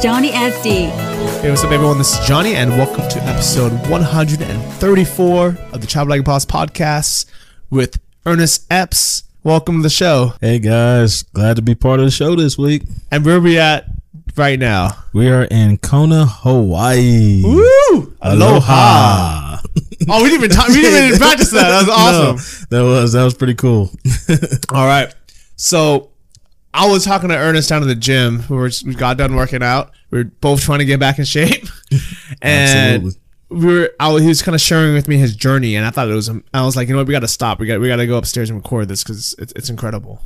Johnny FD. Hey, what's up, everyone? This is Johnny, and welcome to episode 134 of the Travel Like a Boss podcast with Ernest Epps. Welcome to the show. Hey guys, glad to be part of the show this week. And where are we at right now? We are in Kona, Hawaii. Woo! Aloha! oh, we didn't even talk, we didn't even practice that. That was awesome. No, that was that was pretty cool. All right, so I was talking to Ernest down at the gym. We, were, we got done working out. We were both trying to get back in shape, and Absolutely. we were. I, was- he was kind of sharing with me his journey, and I thought it was. I was like, you know what, we got to stop. We got we got to go upstairs and record this because it's, it's incredible.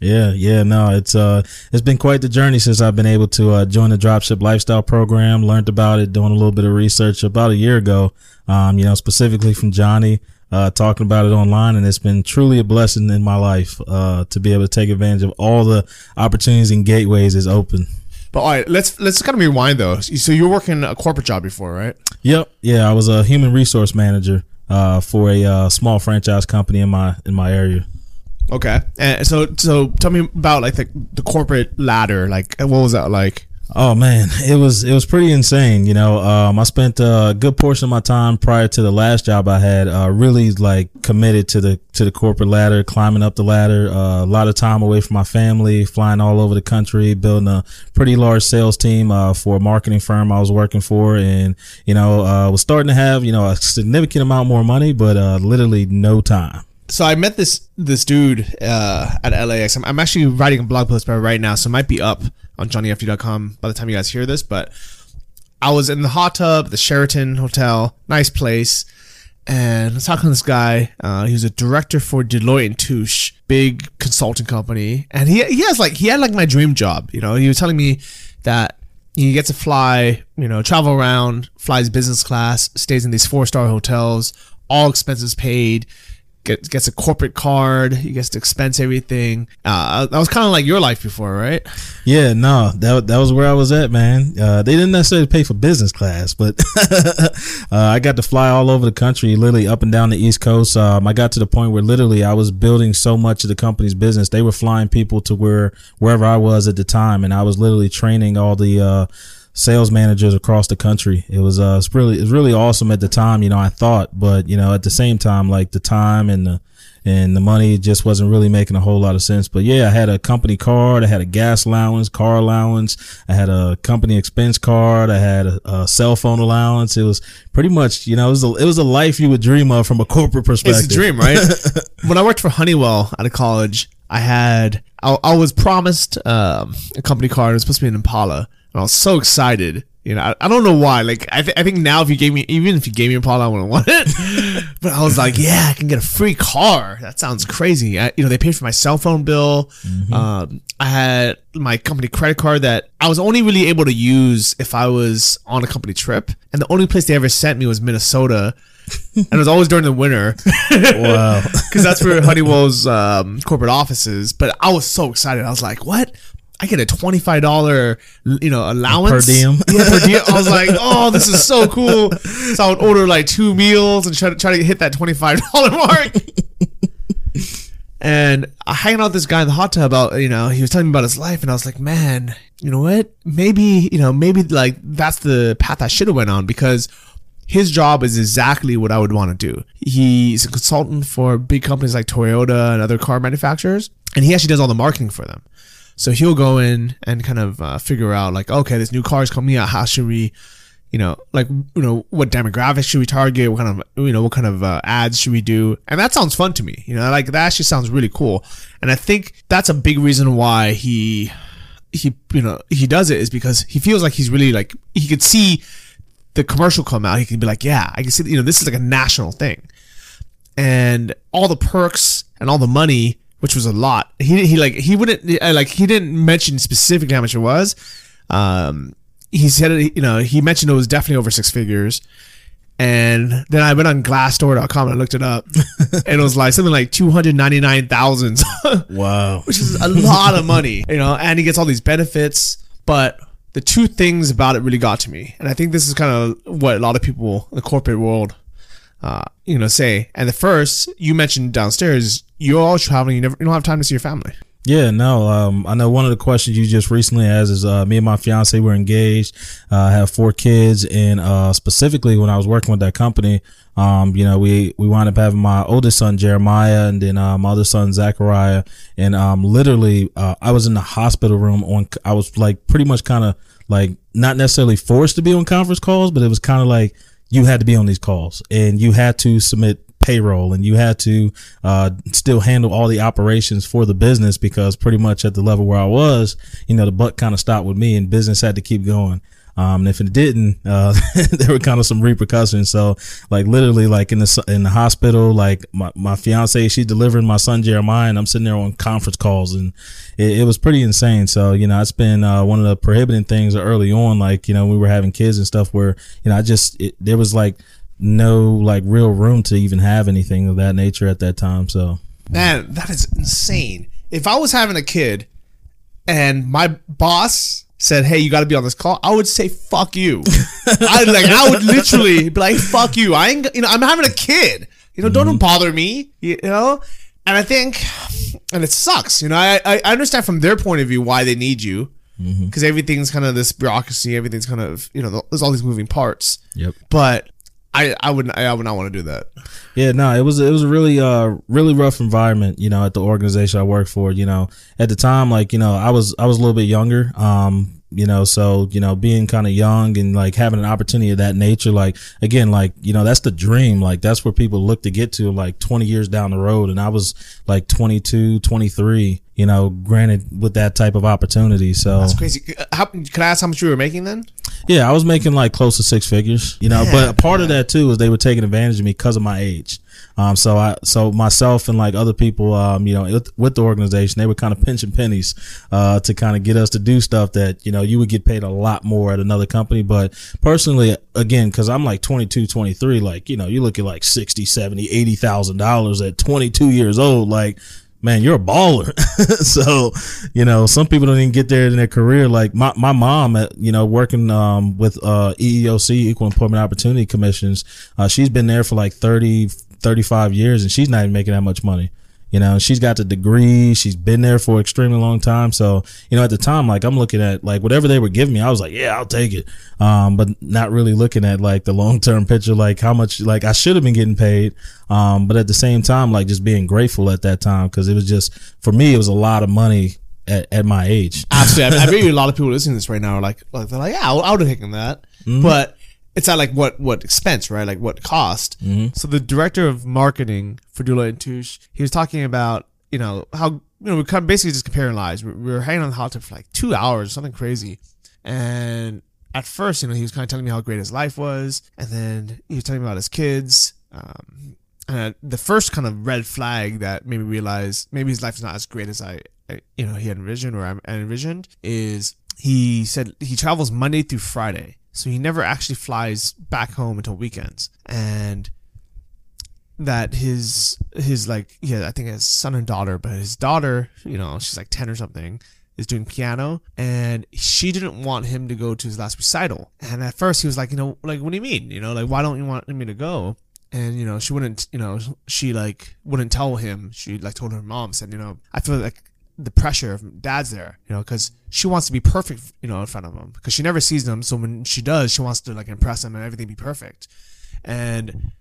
Yeah, yeah, no, it's uh it's been quite the journey since I've been able to uh, join the dropship lifestyle program, learned about it, doing a little bit of research about a year ago. Um, you know, specifically from Johnny, uh, talking about it online, and it's been truly a blessing in my life uh, to be able to take advantage of all the opportunities and gateways is open. But all right, let's let's kind of rewind though. So you're working a corporate job before, right? Yep. Yeah, I was a human resource manager uh, for a uh, small franchise company in my in my area. Okay. And so so tell me about like the the corporate ladder. Like what was that like? Oh man, it was it was pretty insane. You know, um, I spent a good portion of my time prior to the last job I had, uh, really like committed to the to the corporate ladder, climbing up the ladder. Uh, a lot of time away from my family, flying all over the country, building a pretty large sales team uh, for a marketing firm I was working for, and you know, uh, was starting to have you know a significant amount more money, but uh, literally no time. So I met this this dude uh, at LAX. I'm, I'm actually writing a blog post about right now, so it might be up on johnnyfd.com by the time you guys hear this. But I was in the hot tub, the Sheraton Hotel, nice place, and I was talking to this guy. Uh, he was a director for Deloitte and Touche, big consulting company, and he he has like he had like my dream job. You know, he was telling me that he gets to fly, you know, travel around, flies business class, stays in these four star hotels, all expenses paid gets gets a corporate card. He gets to expense everything. Uh, that was kind of like your life before, right? Yeah, no, that that was where I was at, man. Uh, they didn't necessarily pay for business class, but uh, I got to fly all over the country, literally up and down the East Coast. Um, I got to the point where literally I was building so much of the company's business. They were flying people to where wherever I was at the time, and I was literally training all the uh, sales managers across the country. It was uh, it's really it was really awesome at the time. You know, I thought, but you know, at the same time, like the time and the and the money just wasn't really making a whole lot of sense. But yeah, I had a company card, I had a gas allowance, car allowance, I had a company expense card, I had a, a cell phone allowance. It was pretty much, you know, it was a, it was a life you would dream of from a corporate perspective. It's a dream, right? when I worked for Honeywell out of college, I had I, I was promised um, a company card. It was supposed to be an Impala, I was so excited. You know, I, I don't know why. Like, I, th- I think now if you gave me, even if you gave me a Impala, I wouldn't want it. but I was like, yeah, I can get a free car. That sounds crazy. I, you know, they paid for my cell phone bill. Um, I had my company credit card that I was only really able to use if I was on a company trip, and the only place they ever sent me was Minnesota. and it was always during the winter wow. because that's where Honeywell's um, corporate office is. But I was so excited. I was like, "What? I get a twenty five dollar, you know, allowance Per diem? Yeah, per diem. I was like, "Oh, this is so cool!" So I would order like two meals and try to try to hit that twenty five dollar mark. And I hanging out with this guy in the hot tub about, you know, he was telling me about his life, and I was like, man, you know what? Maybe, you know, maybe like that's the path I should have went on because his job is exactly what I would want to do. He's a consultant for big companies like Toyota and other car manufacturers, and he actually does all the marketing for them. So he'll go in and kind of uh, figure out like, okay, this new car is coming out. How should we, you know, like, you know, what demographics should we target? What kind of, you know, what kind of uh, ads should we do? And that sounds fun to me. You know, like that actually sounds really cool. And I think that's a big reason why he, he, you know, he does it is because he feels like he's really like he could see the commercial come out. He can be like, yeah, I can see, you know, this is like a national thing, and all the perks and all the money which was a lot. He he like he wouldn't uh, like he didn't mention specifically how much it was. Um, he said it, you know he mentioned it was definitely over six figures, And then I went on glassdoor.com and I looked it up. and it was like something like 299,000, Wow. which is a lot of money, you know, and he gets all these benefits. But the two things about it really got to me. And I think this is kind of what a lot of people in the corporate world, uh, you know, say. And the first, you mentioned downstairs, you're all traveling, you never, you don't have time to see your family. Yeah, no. Um, I know one of the questions you just recently asked is uh, me and my fiance were engaged. Uh, I have four kids, and uh, specifically when I was working with that company, um, you know, we we wound up having my oldest son Jeremiah, and then uh, my other son Zachariah, and um, literally, uh, I was in the hospital room on. I was like pretty much kind of like not necessarily forced to be on conference calls, but it was kind of like you had to be on these calls, and you had to submit payroll and you had to uh, still handle all the operations for the business because pretty much at the level where I was, you know, the buck kind of stopped with me and business had to keep going. Um, if it didn't, uh, there were kind of some repercussions. So like literally like in the, in the hospital, like my, my fiance, she's delivering my son Jeremiah and I'm sitting there on conference calls and it, it was pretty insane. So, you know, it's been, uh, one of the prohibiting things early on, like, you know, we were having kids and stuff where, you know, I just, it, there was like, no like real room to even have anything of that nature at that time. So Man, that is insane. If I was having a kid and my boss said, "Hey, you got to be on this call," I would say, "Fuck you." I like I would literally be like, "Fuck you." I ain't, you know, I'm having a kid. You know, don't mm-hmm. bother me. You know, and I think, and it sucks. You know, I I understand from their point of view why they need you mm-hmm. because everything's kind of this bureaucracy. Everything's kind of you know, there's all these moving parts. Yep. But I I would I would not want to do that. Yeah, no, it was it was a really uh really rough environment, you know, at the organization I worked for. You know, at the time, like you know, I was I was a little bit younger, um, you know, so you know, being kind of young and like having an opportunity of that nature, like again, like you know, that's the dream. Like that's where people look to get to, like 20 years down the road, and I was like 22, 23. You know, granted with that type of opportunity, so That's crazy. How, can I ask how much you were making then? Yeah, I was making like close to six figures, you know, but a part of that too is they were taking advantage of me because of my age. Um, so I, so myself and like other people, um, you know, with, with the organization, they were kind of pinching pennies, uh, to kind of get us to do stuff that, you know, you would get paid a lot more at another company. But personally, again, cause I'm like 22, 23, like, you know, you look at like 60, 70, $80,000 at 22 years old, like, man, you're a baller. so, you know, some people don't even get there in their career. Like my, my mom, at, you know, working, um, with, uh, EEOC, Equal Employment Opportunity Commissions, uh, she's been there for like 30, 35 years and she's not even making that much money. You know, she's got the degree. She's been there for extremely long time. So, you know, at the time, like I'm looking at like whatever they were giving me, I was like, yeah, I'll take it. Um, but not really looking at like the long term picture, like how much, like I should have been getting paid. Um, but at the same time, like just being grateful at that time because it was just for me, it was a lot of money at, at my age. Absolutely. I, I bet a lot of people listening to this right now are like, like they're like, yeah, I would have taken that. But it's at like what what expense, right? Like what cost. So the director of marketing for Deloitte and Touche, he was talking about you know how you know we kind of basically just comparing lives. We, we were hanging on the hot tub for like two hours, something crazy, and at first, you know, he was kind of telling me how great his life was, and then he was telling me about his kids. Um, and the first kind of red flag that made me realize maybe his life is not as great as I, I you know, he had envisioned or I envisioned is he said he travels Monday through Friday. So he never actually flies back home until weekends. And that his his like yeah, I think his son and daughter, but his daughter, you know, she's like ten or something, is doing piano and she didn't want him to go to his last recital. And at first he was like, you know, like what do you mean? You know, like why don't you want me to go? And you know, she wouldn't, you know, she like wouldn't tell him. She like told her mom, said, you know, I feel like the pressure of dad's there, you know, because she wants to be perfect, you know, in front of him because she never sees them. So when she does, she wants to like impress him and everything be perfect. And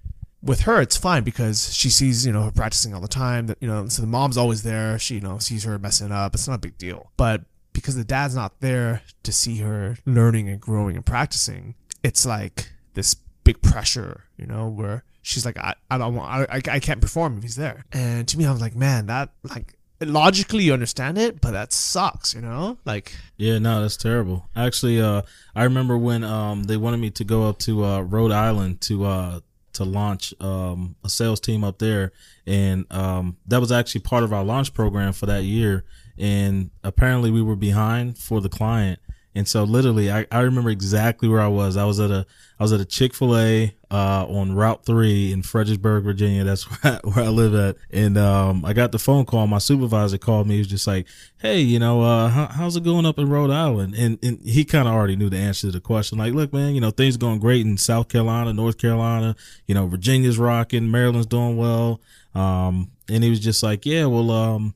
with her, it's fine because she sees, you know, her practicing all the time. That you know, so the mom's always there. She, you know, sees her messing up. It's not a big deal. But because the dad's not there to see her learning and growing and practicing, it's like this big pressure, you know, where she's like, I, I don't want, I, I can't perform if he's there. And to me, I was like, man, that like logically you understand it, but that sucks, you know, like. Yeah, no, that's terrible. Actually, uh, I remember when um they wanted me to go up to uh, Rhode Island to uh to launch um a sales team up there, and um that was actually part of our launch program for that year. And apparently, we were behind for the client, And so literally, I, I remember exactly where I was. I was at a I was at a Chick Fil A uh, on Route Three in Fredericksburg, Virginia. That's where I, where I live at. And um, I got the phone call. My supervisor called me. He was just like, "Hey, you know, uh, how, how's it going up in Rhode Island?" And and he kind of already knew the answer to the question. Like, look, man, you know, things going great in South Carolina, North Carolina. You know, Virginia's rocking, Maryland's doing well. Um, and he was just like, "Yeah, well, um,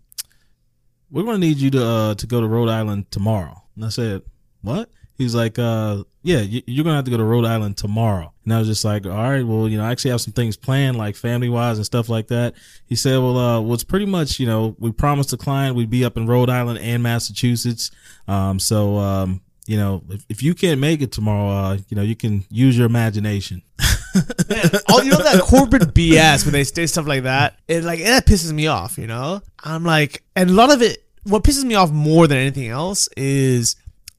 we're gonna need you to uh, to go to Rhode Island tomorrow." And I said, "What?" He's like, uh, yeah, you're gonna have to go to Rhode Island tomorrow. And I was just like, all right, well, you know, I actually have some things planned, like family wise and stuff like that. He said, well, uh, well, it's pretty much, you know, we promised the client we'd be up in Rhode Island and Massachusetts. Um, so, um, you know, if, if you can't make it tomorrow, uh, you know, you can use your imagination. Man, all you know that corporate BS when they say stuff like that, it like that pisses me off. You know, I'm like, and a lot of it. What pisses me off more than anything else is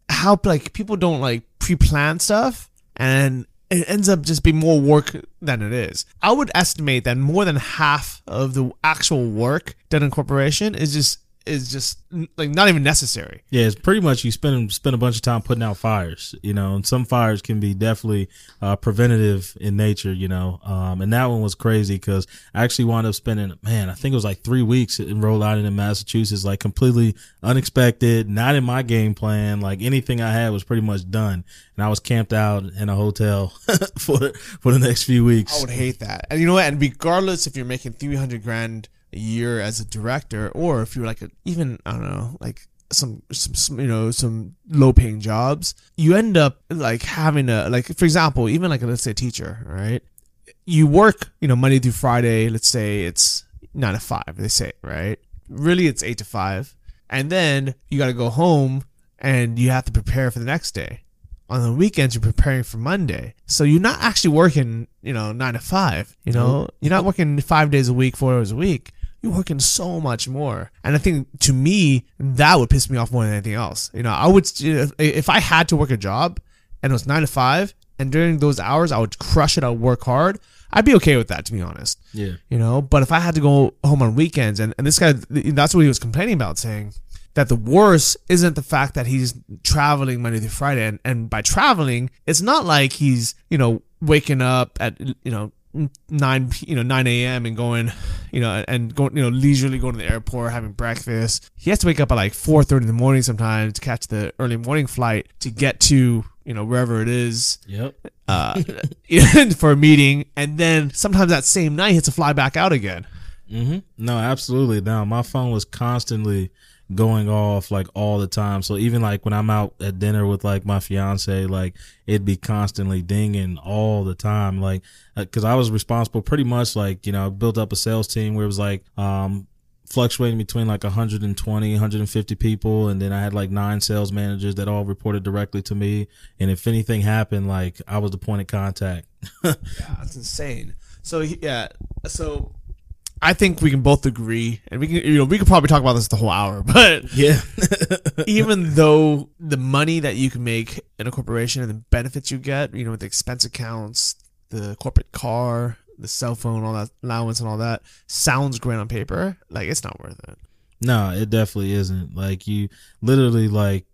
how like people don't like pre-plan stuff and it ends up just being more work than it is. I would estimate that more than half of the actual work done in corporation is just is just like not even necessary. Yeah, it's pretty much you spend spend a bunch of time putting out fires, you know, and some fires can be definitely uh, preventative in nature, you know. Um, and that one was crazy because I actually wound up spending, man, I think it was like three weeks in Rhode Island in Massachusetts, like completely unexpected, not in my game plan. Like anything I had was pretty much done, and I was camped out in a hotel for for the next few weeks. I would hate that, and you know what? And regardless if you're making three hundred grand a year as a director, or if you're like a, even I don't know, like some, some some you know some low paying jobs, you end up like having a like for example, even like a, let's say a teacher, right? You work you know Monday through Friday. Let's say it's nine to five. They say right. Really, it's eight to five, and then you got to go home and you have to prepare for the next day. On the weekends, you're preparing for Monday, so you're not actually working, you know, nine to five. You know, you're not working five days a week, four hours a week you're working so much more. And I think to me, that would piss me off more than anything else. You know, I would, if I had to work a job and it was nine to five, and during those hours I would crush it, I would work hard, I'd be okay with that, to be honest. Yeah. You know, but if I had to go home on weekends, and, and this guy, that's what he was complaining about, saying that the worst isn't the fact that he's traveling Monday through Friday. And, and by traveling, it's not like he's, you know, waking up at, you know, nine you know nine a.m. and going you know and going you know leisurely going to the airport having breakfast. He has to wake up at like four thirty in the morning sometimes to catch the early morning flight to get to you know wherever it is. Yep. Uh, for a meeting, and then sometimes that same night he has to fly back out again. Mm-hmm. No, absolutely. Now my phone was constantly going off like all the time. So even like when I'm out at dinner with like my fiance, like it'd be constantly dinging all the time. Like, uh, cause I was responsible pretty much like, you know, I built up a sales team where it was like, um, fluctuating between like 120 150 people and then i had like nine sales managers that all reported directly to me and if anything happened like i was the point of contact yeah that's insane so yeah so I think we can both agree, and we can you know we could probably talk about this the whole hour, but yeah, even though the money that you can make in a corporation and the benefits you get, you know, with the expense accounts, the corporate car, the cell phone, all that allowance and all that sounds great on paper, like it's not worth it. No, it definitely isn't. Like you literally like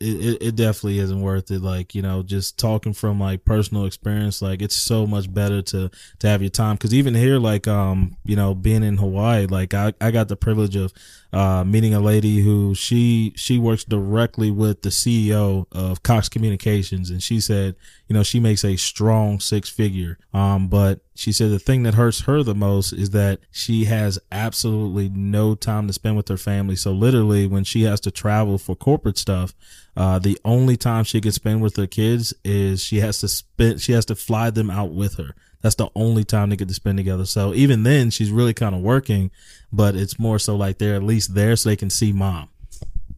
it, it, definitely isn't worth it. Like, you know, just talking from like personal experience, like it's so much better to, to have your time. Cause even here, like, um, you know, being in Hawaii, like I, I got the privilege of, uh, meeting a lady who she, she works directly with the CEO of Cox Communications. And she said, you know, she makes a strong six figure. Um, but she said the thing that hurts her the most is that she has absolutely no time to spend with her family. So literally when she has to travel for corporate stuff, uh, the only time she can spend with her kids is she has to spend, she has to fly them out with her. That's the only time they get to spend together. So even then she's really kind of working, but it's more so like they're at least there so they can see mom.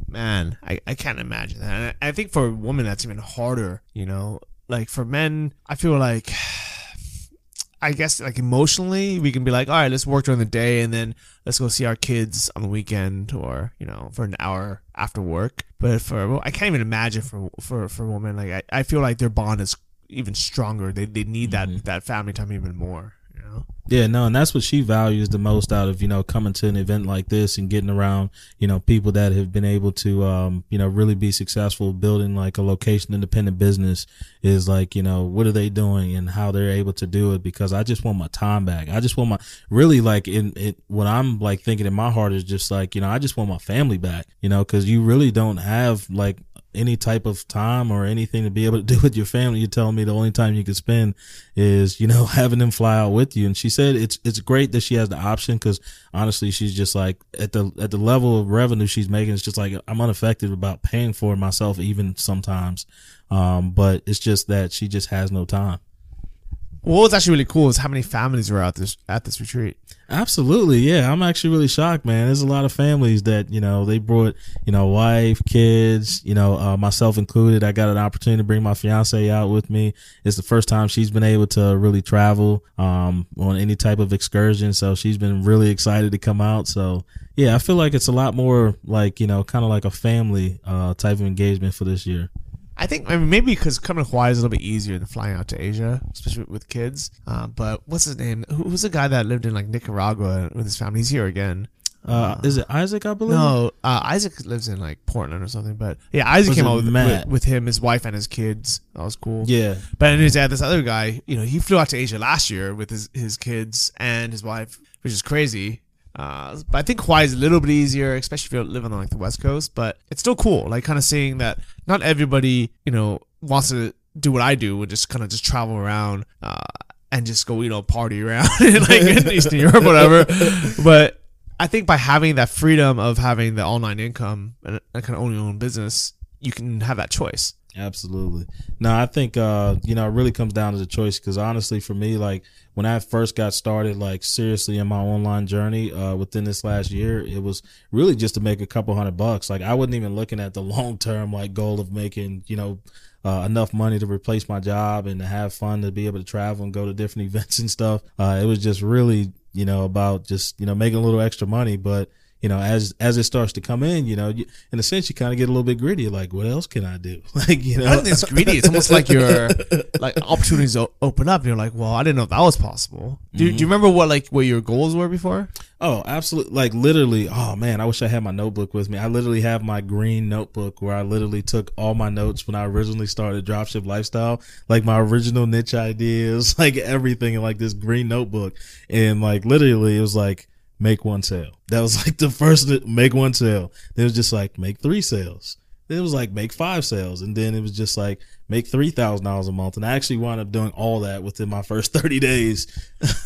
Man, I, I can't imagine that. And I think for a woman that's even harder, you know, like for men, I feel like I guess like emotionally, we can be like, all right, let's work during the day and then let's go see our kids on the weekend or you know for an hour after work. But for I can't even imagine for for for women like I, I feel like their bond is even stronger. They they need that mm-hmm. that family time even more. Yeah, no, and that's what she values the most out of, you know, coming to an event like this and getting around, you know, people that have been able to, um, you know, really be successful building like a location independent business is like, you know, what are they doing and how they're able to do it because I just want my time back. I just want my, really like in it, what I'm like thinking in my heart is just like, you know, I just want my family back, you know, cause you really don't have like any type of time or anything to be able to do with your family. You're telling me the only time you can spend is, you know, having them fly out with you. And she said it's it's great that she has the option because honestly, she's just like at the at the level of revenue she's making, it's just like I'm unaffected about paying for it myself even sometimes. Um, but it's just that she just has no time. What was actually really cool is how many families were at this at this retreat. Absolutely, yeah. I'm actually really shocked, man. There's a lot of families that you know they brought, you know, wife, kids, you know, uh, myself included. I got an opportunity to bring my fiance out with me. It's the first time she's been able to really travel um, on any type of excursion, so she's been really excited to come out. So yeah, I feel like it's a lot more like you know, kind of like a family uh, type of engagement for this year. I think I mean, maybe because coming to Hawaii is a little bit easier than flying out to Asia, especially with kids. Uh, but what's his name? Who, who's the guy that lived in like Nicaragua with his family? He's here again. Uh, is it Isaac? I believe. No, uh, Isaac lives in like Portland or something. But yeah, Isaac Was came out with, with, with him, his wife, and his kids. That was cool. Yeah. But anyways, yeah, this other guy, you know, he flew out to Asia last year with his his kids and his wife, which is crazy. Uh, but I think Hawaii is a little bit easier, especially if you're living on like the West Coast. But it's still cool, like kind of seeing that not everybody, you know, wants to do what I do and just kind of just travel around uh, and just go, you know, party around in like in Eastern Europe, whatever. But I think by having that freedom of having the online income and, and kind of owning your own business, you can have that choice. Absolutely. No, I think uh, you know, it really comes down to the choice because honestly for me, like when I first got started, like seriously in my online journey, uh, within this last year, it was really just to make a couple hundred bucks. Like I wasn't even looking at the long term like goal of making, you know, uh, enough money to replace my job and to have fun to be able to travel and go to different events and stuff. Uh, it was just really, you know, about just, you know, making a little extra money. But, you know, as, as it starts to come in, you know, you, in a sense, you kind of get a little bit gritty. Like, what else can I do? Like, you know, I don't think it's greedy. It's almost like your like opportunities open up. And you're like, well, I didn't know that was possible. Do, do you mm-hmm. remember what like what your goals were before? Oh, absolutely. Like literally, oh man, I wish I had my notebook with me. I literally have my green notebook where I literally took all my notes when I originally started Dropship Lifestyle, like my original niche ideas, like everything in like this green notebook. And like literally it was like make one sale. That was like the first make one sale. Then it was just like make three sales. Then it was like make five sales. And then it was just like make three thousand dollars a month. And I actually wound up doing all that within my first thirty days.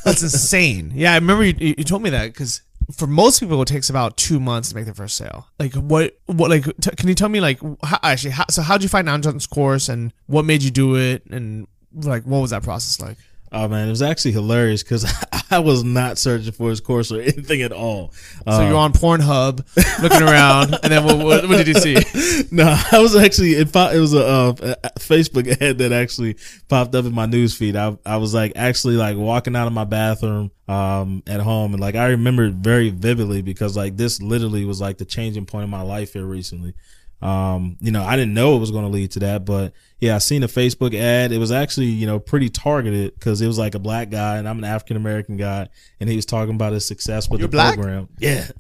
That's insane. Yeah, I remember you, you told me that because for most people it takes about two months to make their first sale. Like what? What? Like, t- can you tell me like how, actually? How, so how did you find Johnson's course and what made you do it and like what was that process like? Oh man, it was actually hilarious because I was not searching for his course or anything at all. So you're on Pornhub looking around, and then what, what, what did you see? no, I was actually it, it was a, uh, a Facebook ad that actually popped up in my news feed. I I was like actually like walking out of my bathroom um at home and like I remember it very vividly because like this literally was like the changing point in my life here recently. Um, you know, I didn't know it was going to lead to that, but yeah, I seen a Facebook ad. It was actually, you know, pretty targeted because it was like a black guy and I'm an African American guy and he was talking about his success with You're the black? program. Yeah.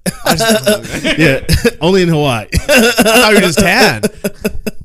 Yeah. Only in Hawaii. I thought you were just tan.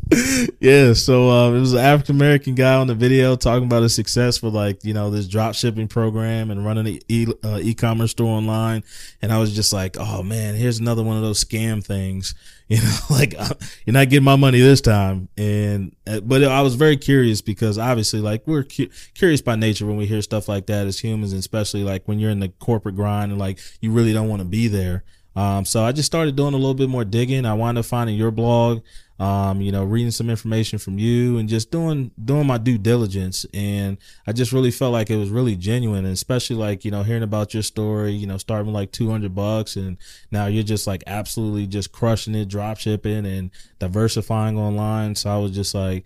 yeah, so um, it was an African American guy on the video talking about his success with like you know this drop shipping program and running an e uh, e-commerce store online, and I was just like, oh man, here's another one of those scam things, you know, like uh, you're not getting my money this time, and uh, but I was very curious because obviously like we're cu- curious by nature when we hear stuff like that as humans, and especially like when you're in the corporate grind and like you really don't want to be there. Um, so I just started doing a little bit more digging. I wound up finding your blog, um, you know, reading some information from you and just doing, doing my due diligence. And I just really felt like it was really genuine and especially like, you know, hearing about your story, you know, starting like 200 bucks and now you're just like absolutely just crushing it, drop shipping and diversifying online. So I was just like,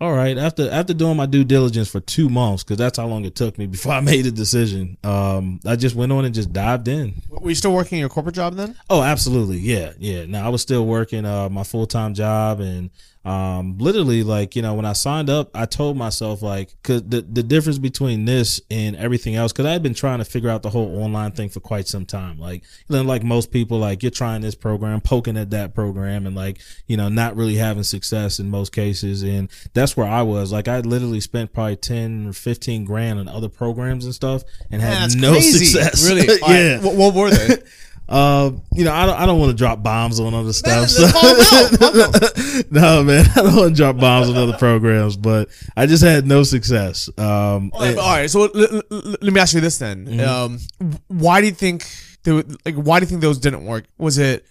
all right. After after doing my due diligence for two months, because that's how long it took me before I made a decision. Um, I just went on and just dived in. Were you still working your corporate job then? Oh, absolutely. Yeah, yeah. Now I was still working uh my full time job and um, literally like you know when I signed up, I told myself like cause the the difference between this and everything else because I had been trying to figure out the whole online thing for quite some time. Like know, like most people, like you're trying this program, poking at that program, and like you know not really having success in most cases. And that's where I was. Like I literally spent probably ten or fifteen grand on other programs and stuff, and had Man, that's no crazy. success. Really? yeah. What, what were they? Uh, you know, I don't, I don't want to drop bombs on other stuff. let's call them out. no, man, I don't want to drop bombs on other programs, but I just had no success. Um, All right, all right, so l- l- l- let me ask you this then: Mm-hmm. um, why do you think they would, like? Why do you think those didn't work? Was it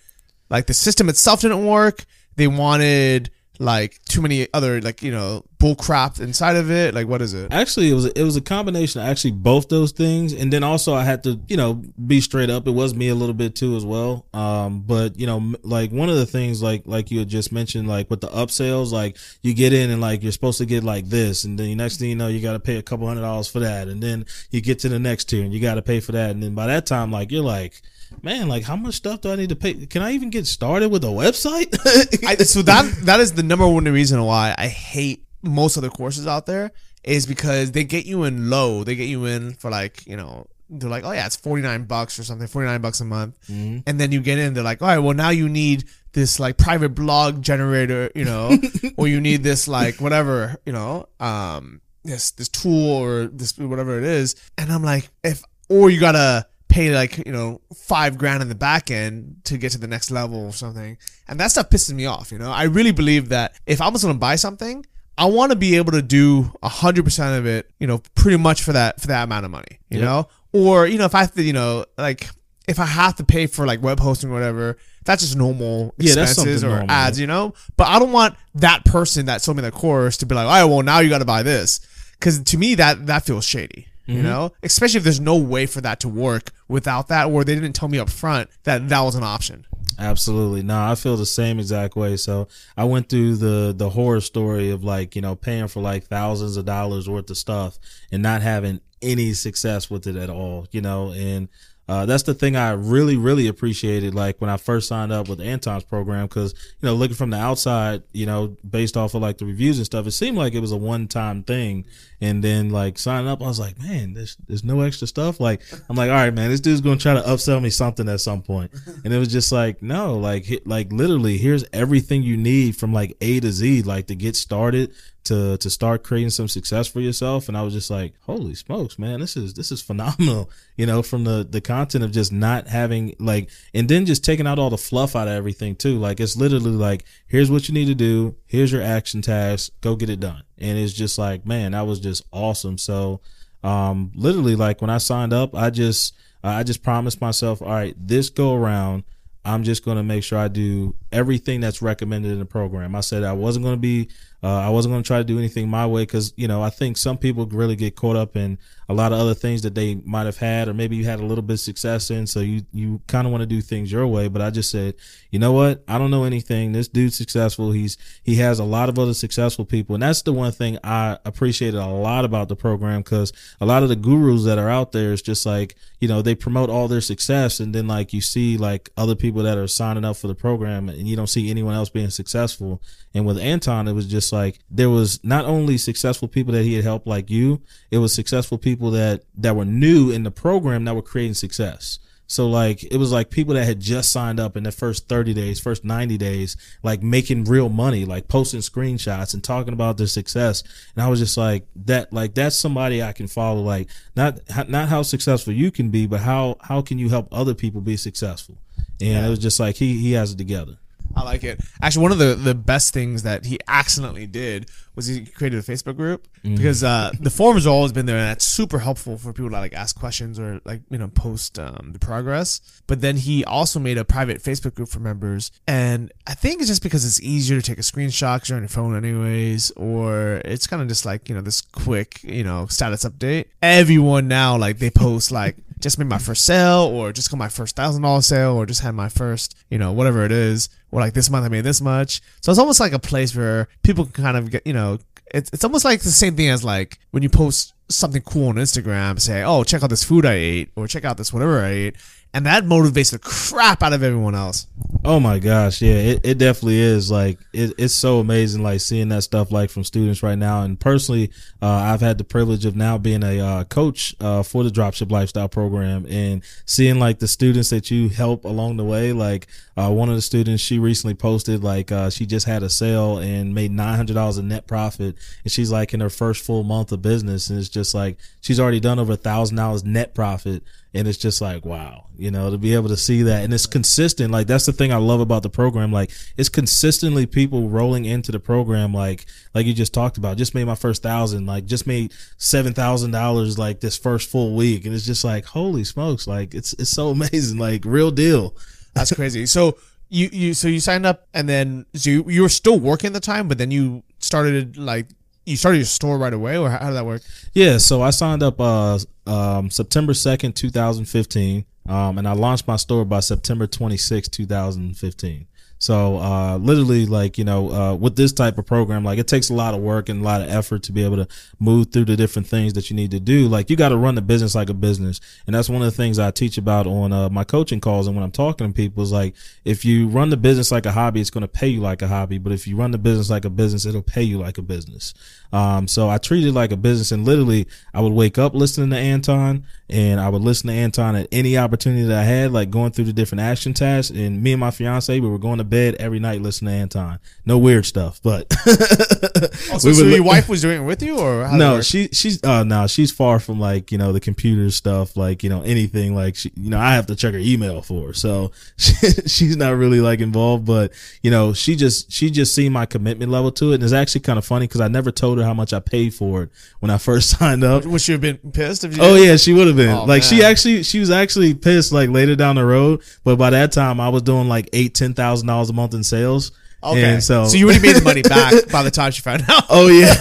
like the system itself didn't work? They wanted like too many other like you know bull crap inside of it. Like what is it? actually, it was it was a combination of actually both those things, and then also I had to you know be straight up. It was me a little bit too as well. Um, but you know, like one of the things like like you had just mentioned, like with the upsells, like you get in and like you're supposed to get like this, and then the next thing you know, you got to pay a couple hundred dollars for that, and then you get to the next tier and you got to pay for that, and then by that time, like you're like. Man, like how much stuff do I need to pay? Can I even get started with a website? I, so that that is the number one reason why I hate most other courses out there is because they get you in low. They get you in for like you know they're like oh yeah it's forty nine bucks or something forty nine bucks a month, and then you get in they're like all right well now you need this like private blog generator you know or you need this like whatever you know um this this tool or this whatever it is and I'm like if or you gotta pay like you know five grand in the back end to get to the next level or something. And that stuff pisses me off you know? I really believe that if i'm just gonna buy something i want to be able to do 100% of it you know pretty much for that for that amount of money you Yep. know? Or you know if i have to you know like if i have to pay for like web hosting or whatever that's just normal Yeah, expenses something or normal, ads you know? But i don't want that person that sold me the course to be like all right well now you got to buy this. Because to me that that feels shady Mm-hmm. you know especially if there's no way for that to work without that or they didn't tell me up front that that was an option Absolutely. No, I feel the same exact way. So I went through the the horror story of like, you know, paying for like thousands of dollars worth of stuff and not having any success with it at all, you know, and uh, that's the thing I really, really appreciated. Like when I first signed up with Anton's program, because you know, looking from the outside, you know, based off of like the reviews and stuff, it seemed like it was a one-time thing. And then like signing up, I was like, man, there's there's no extra stuff. Like I'm like, all right, man, this dude's gonna try to upsell me something at some point. And it was just like, no, like like literally, here's everything you need from like A to Z, like to get started to to start creating some success for yourself. And I was just like holy smokes man this is this is phenomenal. You know from the the content of just not having like and then just taking out all the fluff out of everything too. Like it's literally like here's what you need to do. Here's your action task. Go get it done. And it's just like man that was just awesome. So um literally like when I signed up I just I just promised myself all right this go around I'm just going to make sure I do everything that's recommended in the program. I said I wasn't going to be, uh, I wasn't going to try to do anything my way because, you know, I think some people really get caught up in a lot of other things that they might have had, or maybe you had a little bit of success in. So you, you kind of want to do things your way. But I just said, you know what? I don't know anything. This dude's successful. He's, he has a lot of other successful people. And that's the one thing I appreciated a lot about the program because a lot of the gurus that are out there is just like, you know, they promote all their success and then like you see like other people that are signing up for the program and you don't see anyone else being successful. And with Anton, it was just like there was not only successful people that he had helped like you, it was successful people that that were new in the program that were creating success. So like it was like people that had just signed up in the first 30 days, first 90 days, like making real money, like posting screenshots and talking about their success. And I was just like that like that's somebody I can follow like not not how successful you can be, but how how can you help other people be successful? And it was just like he he has it together. I like it. Actually, one of the, the best things that he accidentally did was he created a Facebook group because uh, the forums have always been there, and that's super helpful for people to like ask questions or like you know post um, the progress. But then he also made a private Facebook group for members, and I think it's just because it's easier to take a screenshot because you're on your phone anyways, or it's kind of just like you know this quick you know status update. Everyone now like they post like just made my first sale or just got my first thousand dollar sale or just had my first you know whatever it is or like this month i made this much. So it's almost like a place where people can kind of get you know it's, it's almost like the same thing as like when you post something cool on instagram say oh check out this food i ate or check out this whatever i ate and that motivates the crap out of everyone else. Oh my gosh, yeah, it, it definitely is. Like it, it's so amazing, like seeing that stuff like from students right now. And personally, uh, I've had the privilege of now being a uh, coach uh, for the Dropship Lifestyle Program and seeing like the students that you help along the way. Like uh, one of the students, she recently posted like uh, she just had a sale and made nine hundred dollars in net profit, and she's like in her first full month of business, and it's just like she's already done over a thousand dollars net profit and it's just like wow you know to be able to see that. And it's consistent. Like that's the thing i love about the program. Like it's consistently people rolling into the program like like you just talked about. Just made my first thousand like just made seven thousand dollars like this first full week. And it's just like holy smokes like it's it's so amazing. Like real deal. That's crazy. so you you so you signed up and then so you, you were still working at the time, but then you started like you started your store right away, or how, did that work? Yeah, so I signed up uh um September 2nd, 2015. Um and I launched my store by September 26, 2015. So uh literally like, you know, uh with this type of program, like it takes a lot of work and a lot of effort to be able to move through the different things that you need to do. Like you got to run the business like a business. And that's one of the things I teach about on uh, my coaching calls and when I'm talking to people is like if you run the business like a hobby, it's going to pay you like a hobby, but if you run the business like a business, it'll pay you like a business. Um, so I treat it like a business and literally I would wake up listening to Anton and I would listen to Anton at any opportunity that I had, like going through the different action tasks. And me and my fiance, we were going to bed every night listening to Anton. No weird stuff, but Also, We so your wife was doing it with you, or how no, she she's uh no, she's far from like you know the computer stuff, like you know anything like she, you know I have to check her email for her, so she, she's not really like involved. But you know she just she just seen my commitment level to it, and it's actually kind of funny because I never told her how much I paid for it when I first signed up. Would she have been pissed if you? Oh yeah, she would have been. Oh, like she actually she was actually pissed like later down the road, but by that time I was doing like eight ten thousand dollars a month in sales. Okay. And so so you would have made the money back by the time she found out. Oh yeah,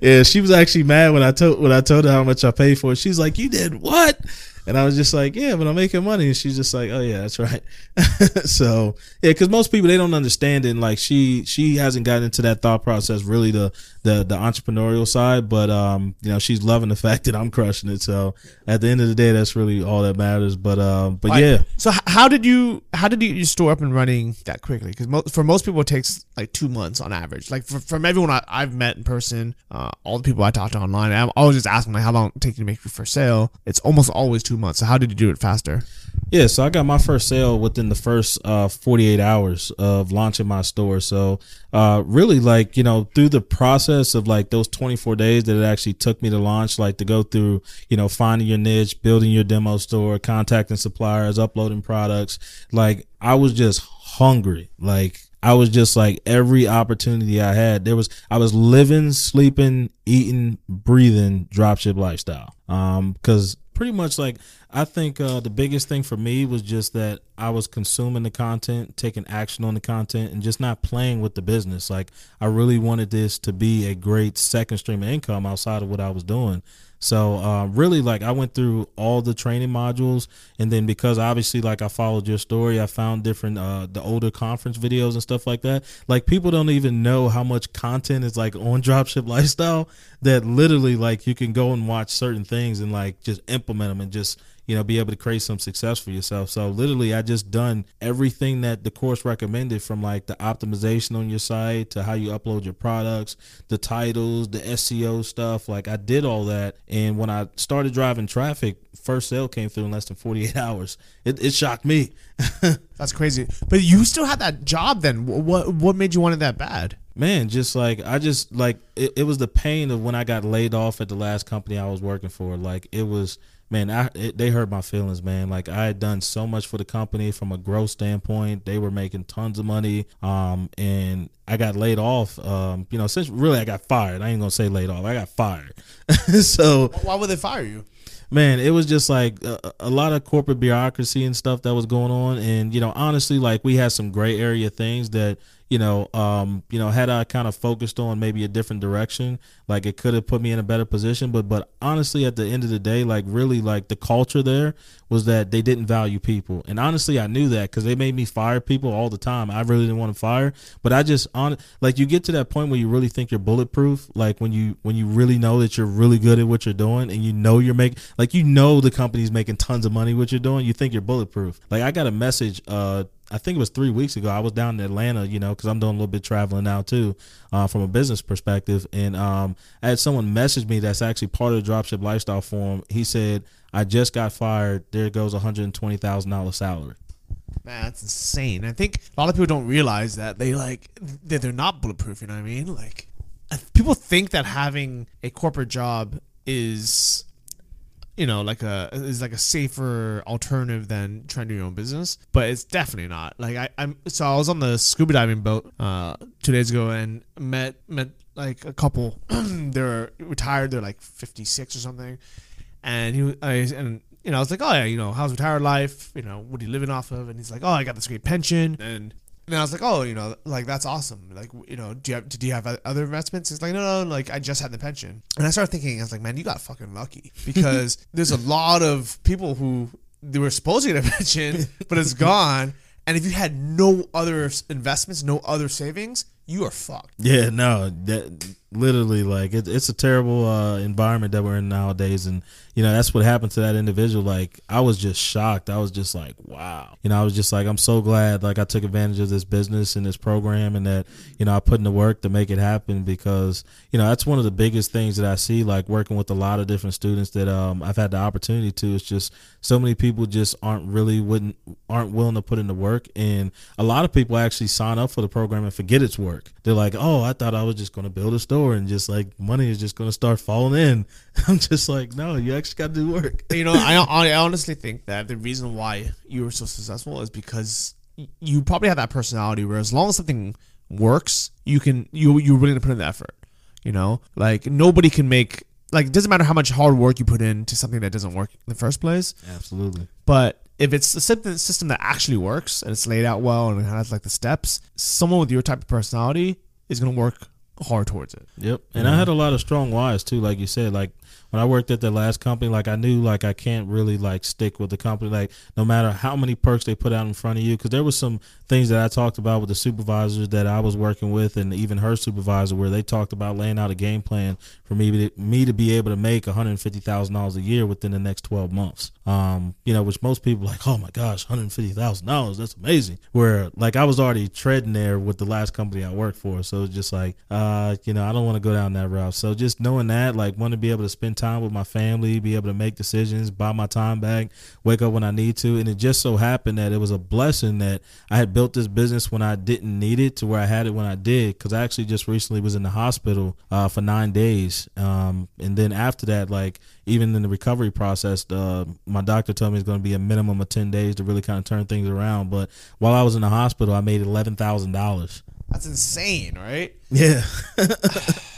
yeah. She was actually mad when I told when I told her how much I paid for it. She's like, "You did what?" And I was just like, "Yeah, but I'm making money." And she's just like, "Oh yeah, that's right." so yeah, because most people they don't understand it. And like she she hasn't gotten into that thought process really the the the entrepreneurial side, but um you know she's loving the fact that I'm crushing it. So at the end of the day, that's really all that matters. But um but Right. yeah. So how did you how did you get your store up and running that quickly? Because mo- for most people, it takes like two months on average. Like for, from everyone I, I've met in person, uh, all the people I talked to online, I'm always just asking like how long it takes you to make your first sale. It's almost always two months. So how did you do it faster? Yeah, so I got my first sale within the first uh, 48 hours of launching my store. So, uh, really, like, you know, through the process of like those 24 days that it actually took me to launch, like to go through, you know, finding your niche, building your demo store, contacting suppliers, uploading products, like, I was just hungry. Like, I was just like every opportunity I had, there was, I was living, sleeping, eating, breathing dropship lifestyle. Um, cause pretty much like I think uh, the biggest thing for me was just that I was consuming the content, taking action on the content, and just not playing with the business. Like I really wanted this to be a great second stream of income outside of what I was doing. So uh, really, like I went through all the training modules, and then because obviously, like I followed your story, I found different uh, the older conference videos and stuff like that. Like people don't even know how much content is like on Dropship Lifestyle that literally like you can go and watch certain things and like just implement them and just you know be able to create some success for yourself so literally i just done everything that the course recommended from like the optimization on your site to how you upload your products the titles the seo stuff like i did all that and when i started driving traffic first sale came through in less than 48 hours it, it shocked me That's crazy. But you still had that job then. What what made you want it that bad? man just like i just like it, it was the pain of when i got laid off at the last company i was working for like it was man I, it, they hurt my feelings man. Like i had done so much for the company from a growth standpoint. They were making tons of money um and i got laid off um you know since really i got fired. I ain't gonna say laid off. I got fired. So Why would they fire you? man it was just like a, a lot of corporate bureaucracy and stuff that was going on. And you know honestly like we had some gray area things that you know, um, you know, had I kind of focused on maybe a different direction, like it could have put me in a better position. But but honestly, at the end of the day, like really, like the culture there was that they didn't value people, and honestly, I knew that because they made me fire people all the time. I really didn't want to fire, but I just on like you get to that point where you really think you're bulletproof, like when you when you really know that you're really good at what you're doing, and you know you're making like you know the company's making tons of money what you're doing, you think you're bulletproof. Like I got a message uh I think it was three weeks ago. I was down in Atlanta, you know, because I'm doing a little bit traveling now too, uh, from a business perspective. And um, I had someone message me that's actually part of the Dropship Lifestyle Forum. He said, "I just got fired. There goes a hundred and twenty thousand dollars salary." Man, that's insane. I think a lot of people don't realize that they like that they're not bulletproof. You know what I mean? Like, people think that having a corporate job is you know like a is like a safer alternative than trying to do your own business but it's definitely not. Like I, i'm so i was on the scuba diving boat uh two days ago and met met like a couple. They're retired they're like 56 or something. And he I, and you know i was like oh yeah you know how's retired life? You know what are you living off of? And he's like oh i got this great pension. And and I was like, oh, you know, like that's awesome. Like, you know, do you have do you have other investments? He's like, no, no, like I just had the pension. And I started thinking, I was like, man, you got fucking lucky because there's a lot of people who they were supposed to get a pension, but it's gone. And if you had no other investments, no other savings, you are fucked. Yeah, no, that literally like it, it's a terrible uh, environment that we're in nowadays, and you know that's what happened to that individual. Like I was just shocked. I was just like, wow. You know, I was just like, I'm so glad like I took advantage of this business and this program, and that you know I put in the work to make it happen because you know that's one of the biggest things that I see like working with a lot of different students that um, I've had the opportunity to. It's just so many people just aren't really wouldn't aren't willing to put in the work, and a lot of people actually sign up for the program and forget its work work. They're like, oh, I thought I was just going to build a store and just like money is just going to start falling in. I'm just like, no, you actually got to do work. You know, I, I honestly think that the reason why you were so successful is because you probably have that personality where as long as something works, you can you you're willing to put in the effort. You know, like nobody can make like it doesn't matter how much hard work you put into something that doesn't work in the first place. Absolutely. But if it's a system that actually works and it's laid out well and it has like the steps, someone with your type of personality is gonna work hard towards it. Yep. And yeah. I had a lot of strong whys too, like you said. Like when I worked at the last company, like I knew like I can't really like stick with the company, like no matter how many perks they put out in front of you, because there was some things that I talked about with the supervisors that I was working with, and even her supervisor, where they talked about laying out a game plan for me to, me to be able to make one hundred fifty thousand dollars a year within the next twelve months. Um, you know, which most people like, oh my gosh, one hundred fifty thousand dollars, that's amazing. Where like I was already treading there with the last company I worked for, so it's just like, uh, you know, I don't want to go down that route. So just knowing that, like, want to be able to spend time with my family, be able to make decisions, buy my time back, wake up when I need to. And it just so happened that it was a blessing that I had built this business when I didn't need it to where I had it when I did. Because I actually just recently was in the hospital uh, for nine days. Um, and then after that, like, even in the recovery process, uh, my doctor told me it's going to be a minimum of 10 days to really kind of turn things around. But while I was in the hospital, I made $11,000. That's insane, right? Yeah.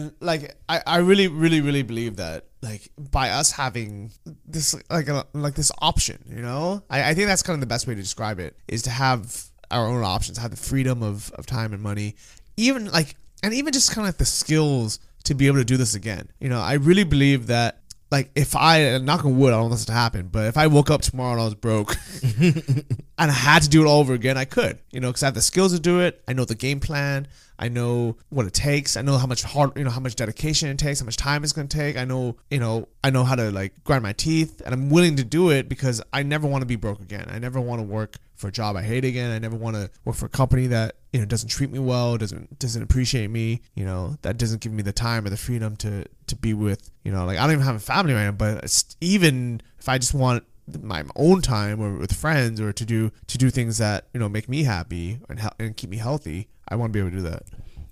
man like I, I really really really believe that like by us having this like a, like this option you know I, I think that's kind of the best way to describe it is to have our own options have the freedom of, of time and money even like and even just kind of like the skills to be able to do this again you know i really believe that like if I knock on wood, I don't want this to happen, but if I woke up tomorrow and I was broke and I had to do it all over again, I could, you know, because I have the skills to do it. I know the game plan. I know what it takes. I know how much hard, you know, how much dedication it takes, how much time it's going to take. I know, you know, I know how to like grind my teeth and I'm willing to do it because I never want to be broke again. I never want to work for a job I hate again. I never want to work for a company that, you know, doesn't treat me well, doesn't doesn't appreciate me, you know, that doesn't give me the time or the freedom to to be with, you know, like I don't even have a family right now, but even if I just want my own time or with friends or to do to do things that you know make me happy and, and keep me healthy I want to be able to do that.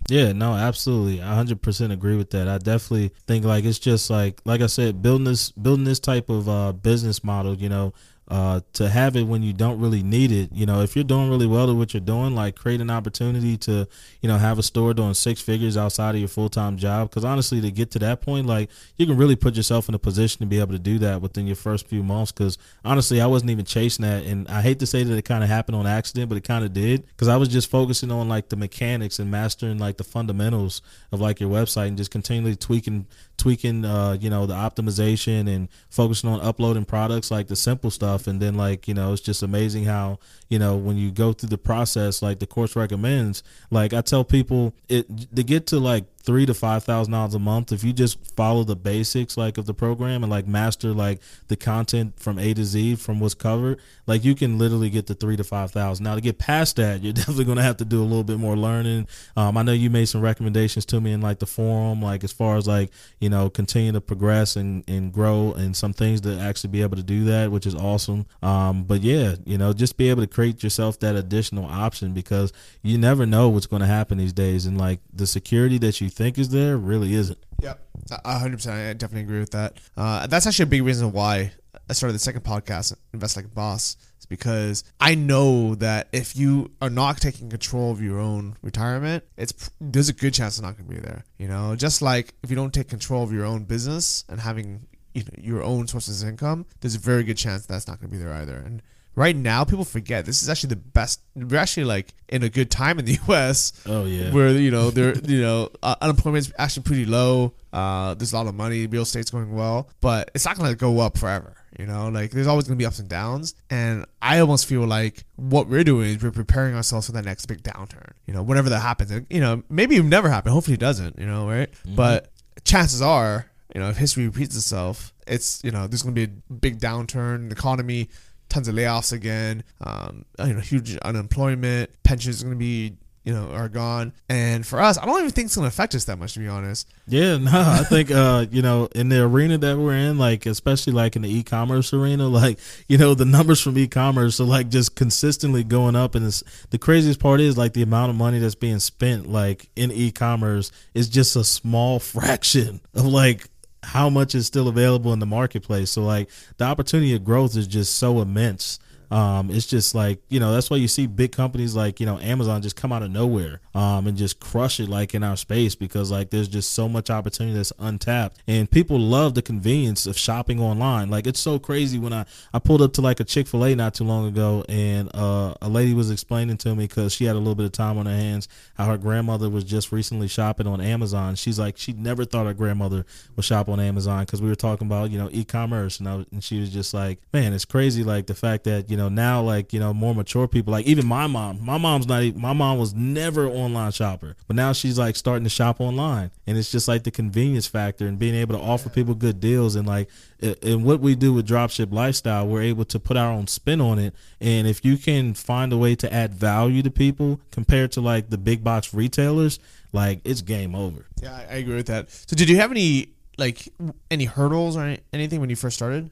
Yeah, no, absolutely. I 100% agree with that. I definitely think like it's just like like I said building this building this type of uh business model, you know, uh, to have it when you don't really need it. You know, if you're doing really well at what you're doing, like create an opportunity to, you know, have a store doing six figures outside of your full time job. Because honestly, to get to that point, like you can really put yourself in a position to be able to do that within your first few months. Because honestly, I wasn't even chasing that, and I hate to say that it kind of happened on accident, but it kind of did. Because I was just focusing on like the mechanics and mastering like the fundamentals of like your website and just continually tweaking tweaking uh you know the optimization and focusing on uploading products like the simple stuff. And then like you know it's just amazing how you know when you go through the process like the course recommends like i tell people it to get to like three to five thousand dollars a month if you just follow the basics like of the program and like master like the content from A to Z from what's covered, like you can literally get to three to five thousand. Now to get past that, you're definitely gonna have to do a little bit more learning. Um, I know you made some recommendations to me in like the forum, like as far as like you know continue to progress and and grow and some things to actually be able to do that, which is awesome. Um, but yeah, you know just be able to create yourself that additional option because you never know what's going to happen these days and like the security that you think is there really isn't. Yep, hundred percent. I definitely agree with that. Uh, that's actually a big reason why I started the second podcast, Invest Like a Boss. It's because I know that if you are not taking control of your own retirement, it's there's a good chance it's not going to be there. You know, just like if you don't take control of your own business and having you know, your own sources of income, there's a very good chance that's not going to be there either. And right now people forget this is actually the best we're actually like in a good time in the us oh yeah. where you know there you know uh, unemployment's actually pretty low uh, there's a lot of money real estate's going well but it's not going to go up forever you know? Like there's always going to be ups and downs and i almost feel like what we're doing is we're preparing ourselves for that next big downturn you know whenever that happens. You know maybe it never happen hopefully it doesn't you know right? Mm-hmm. but chances are you know if history repeats itself it's you know there's going to be a big downturn the economy tons of layoffs again. Um, you know, huge unemployment. Pensions are going to be you know are gone and for us i don't even think it's going to affect us that much to be honest yeah no i think uh you know in the arena that we're in like especially like in the e-commerce arena like you know the numbers from e-commerce are like just consistently going up and it's the craziest part is like the amount of money that's being spent like in e-commerce is just a small fraction of like how much is still available in the marketplace. So like the opportunity of growth is just so immense um, it's just like you know that's why you see big companies like you know Amazon just come out of nowhere um, and just crush it like in our space because like there's just so much opportunity that's untapped and people love the convenience of shopping online. Like it's so crazy when I I pulled up to like a Chick Fil A not too long ago and uh, a lady was explaining to me because she had a little bit of time on her hands how her grandmother was just recently shopping on Amazon. She's like she never thought her grandmother would shop on Amazon because we were talking about you know e-commerce and I, and she was just like man it's crazy like the fact that you know now like you know more mature people like even my mom. My mom's not even, my mom was never online shopper but now she's like starting to shop online. And it's just like the convenience factor and being able to offer people good deals and like and what we do with dropship lifestyle we're able to put our own spin on it. And if you can find a way to add value to people compared to like the big box retailers like it's game over. Yeah i agree with that. So did you have any like any hurdles or anything when you first started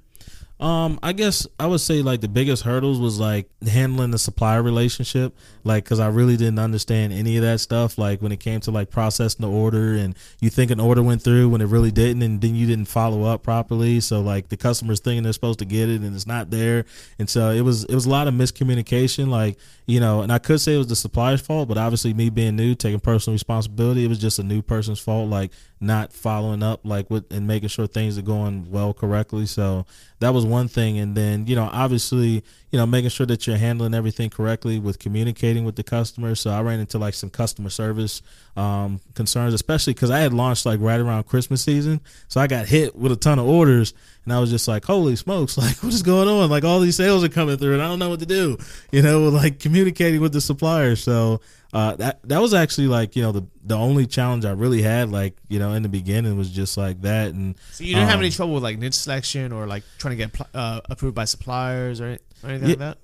um, I guess I would say like the biggest hurdles was like handling the supplier relationship, like because I really didn't understand any of that stuff. Like when it came to like processing the order, and you think an order went through when it really didn't, and then you didn't follow up properly. So like the customers thinking they're supposed to get it and it's not there, and so it was it was a lot of miscommunication. Like you know, and I could say it was the supplier's fault, but obviously me being new, taking personal responsibility, it was just a new person's fault. Like not following up like with and making sure things are going well correctly. So that was one thing. And then you know obviously you know making sure that you're handling everything correctly with communicating with the customer. So i ran into like some customer service um, concerns especially because i had launched like right around christmas season. So i got hit with a ton of orders and i was just like holy smokes like what is going on? Like all these sales are coming through and i don't know what to do you know like communicating with the suppliers so uh, that that was actually like you know the the only challenge I really had like you know in the beginning was just like that and so you didn't um, have any um, trouble with like niche selection or like trying to get uh, approved by suppliers or anything yeah, like that.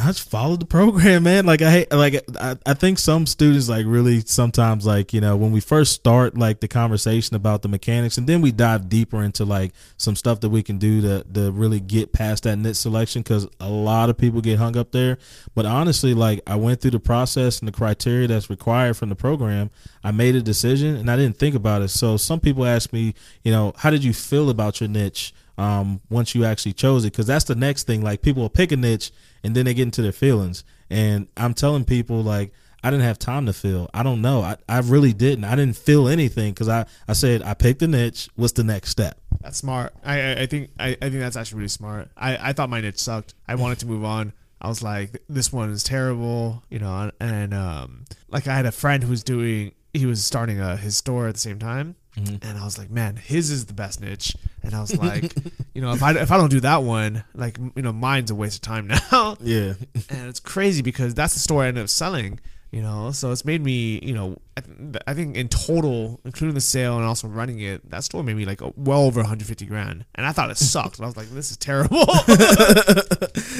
I just followed the program, man. Like I like I, I think some students like really sometimes like you know when we first start like the conversation about the mechanics, and then we dive deeper into like some stuff that we can do to to really get past that niche selection because a lot of people get hung up there. But honestly, like I went through the process and the criteria that's required from the program. I made a decision and I didn't think about it. So some people ask me, you know, how did you feel about your niche? um, once you actually chose it because that's the next thing. Like people will pick a niche and then they get into their feelings. And I'm telling people like I didn't have time to feel. I don't know. I, I really didn't. I didn't feel anything because I, I said I picked a niche. What's the next step? That's smart. I I, think I, I think that's actually really smart. I, I thought my niche sucked. I wanted to move on. I was like, this one is terrible, you know, and um, like I had a friend who was doing, he was starting a his store at the same time, Mhm. and I was like, man, his is the best niche, and I was like, you know, if I if I don't do that one, like you know, mine's a waste of time now, Yeah. and it's crazy because that's the store I ended up selling. You know, so it's made me, you know, I, th- I think in total, including the sale and also running it, that store made me like well over 150 grand, and I thought it sucked. I was like, this is terrible.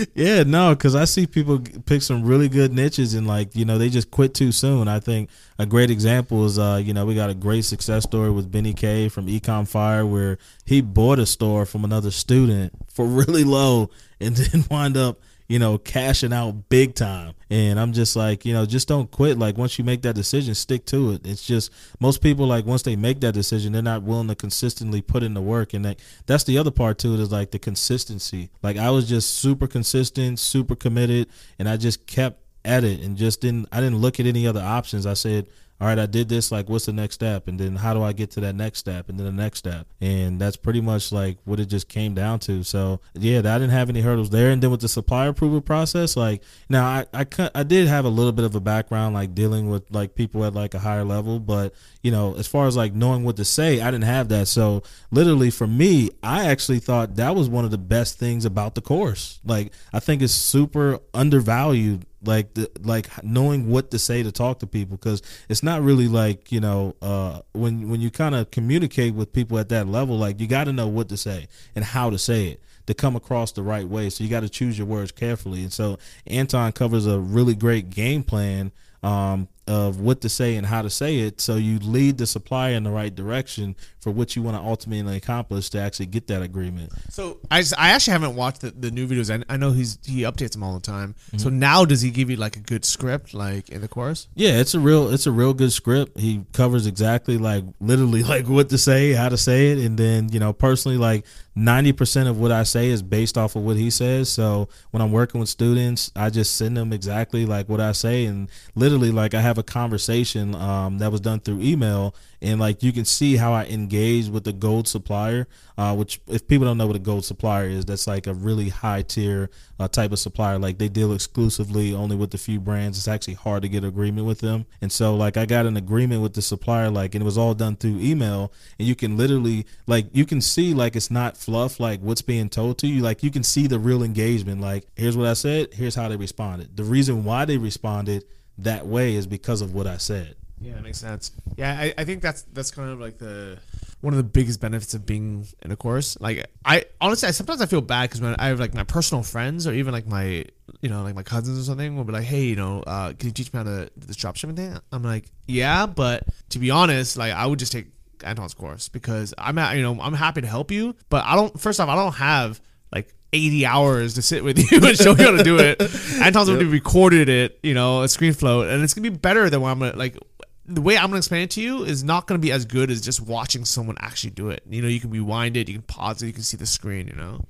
yeah, no, because I see people pick some really good niches and like you know they just quit too soon. I think a great example is uh you know we got a great success story with Benny K from Ecom Fire where he bought a store from another student for really low and then wind up you know cashing out big time. And I'm just like you know just don't quit. Like once you make that decision, stick to it. It's just most people like once they make that decision, they're not willing to consistently put in the work, and that's the other part to it is like the consistency. Like I was just super consistent, super committed, and I just kept at it and just didn't I didn't look at any other options. I said, all right, I did this. Like, what's the next step? And then how do I get to that next step? And then the next step. And that's pretty much like what it just came down to. So yeah, I didn't have any hurdles there. And then with the supplier approval process, like now I I, I did have a little bit of a background like dealing with like people at like a higher level, but you know, as far as like knowing what to say, I didn't have that. So literally for me, I actually thought that was one of the best things about the course. Like I think it's super undervalued like the like knowing what to say to talk to people because it's not really like you know uh when when you kind of communicate with people at that level like you got to know what to say and how to say it to come across the right way. So you got to choose your words carefully. And so anton covers a really great game plan um of what to say and how to say it so you lead the supplier in the right direction for what you want to ultimately accomplish to actually get that agreement So I, just, I actually haven't watched the, the new videos. I, I know he's he updates them all the time. So mm-hmm. now does he give you like a good script like in the course? Yeah, it's a real it's a real good script. He covers exactly like literally like what to say, how to say it, and then you know personally like ninety percent of what I say is based off of what he says. So when I'm working with students, I just send them exactly like what I say, and literally like I have a conversation um, that was done through email, and like you can see how I engage with the gold supplier. Uh, which if people don't know what a gold supplier is, that's like a really high tier uh, type of supplier. Like they deal exclusively only with a few brands. It's actually hard to get agreement with them. And so like I got an agreement with the supplier, like and it was all done through email. And you can literally like you can see like it's not fluff like what's being told to you. Like you can see the real engagement. Like here's what I said. Here's how they responded. The reason why they responded that way is because of what I said. Yeah, that makes sense. Yeah, I, I think that's that's kind of like the one of the biggest benefits of being in a course. Like I honestly, I sometimes I feel bad because when I have like my personal friends or even like my you know like my cousins or something will be like, hey, you know, uh, can you teach me how to do this dropshipping thing? I'm like, yeah, but to be honest, like I would just take Anton's course because I'm at, you know I'm happy to help you, but I don't. First off, I don't have like 80 hours to sit with you and show you how to do it. Anton's already recorded it, you know, a screen float, and it's gonna be better than what I'm gonna like. The way I'm gonna explain it to you is not gonna be as good as just watching someone actually do it. You know, you can rewind it, you can pause it, you can see the screen. You know.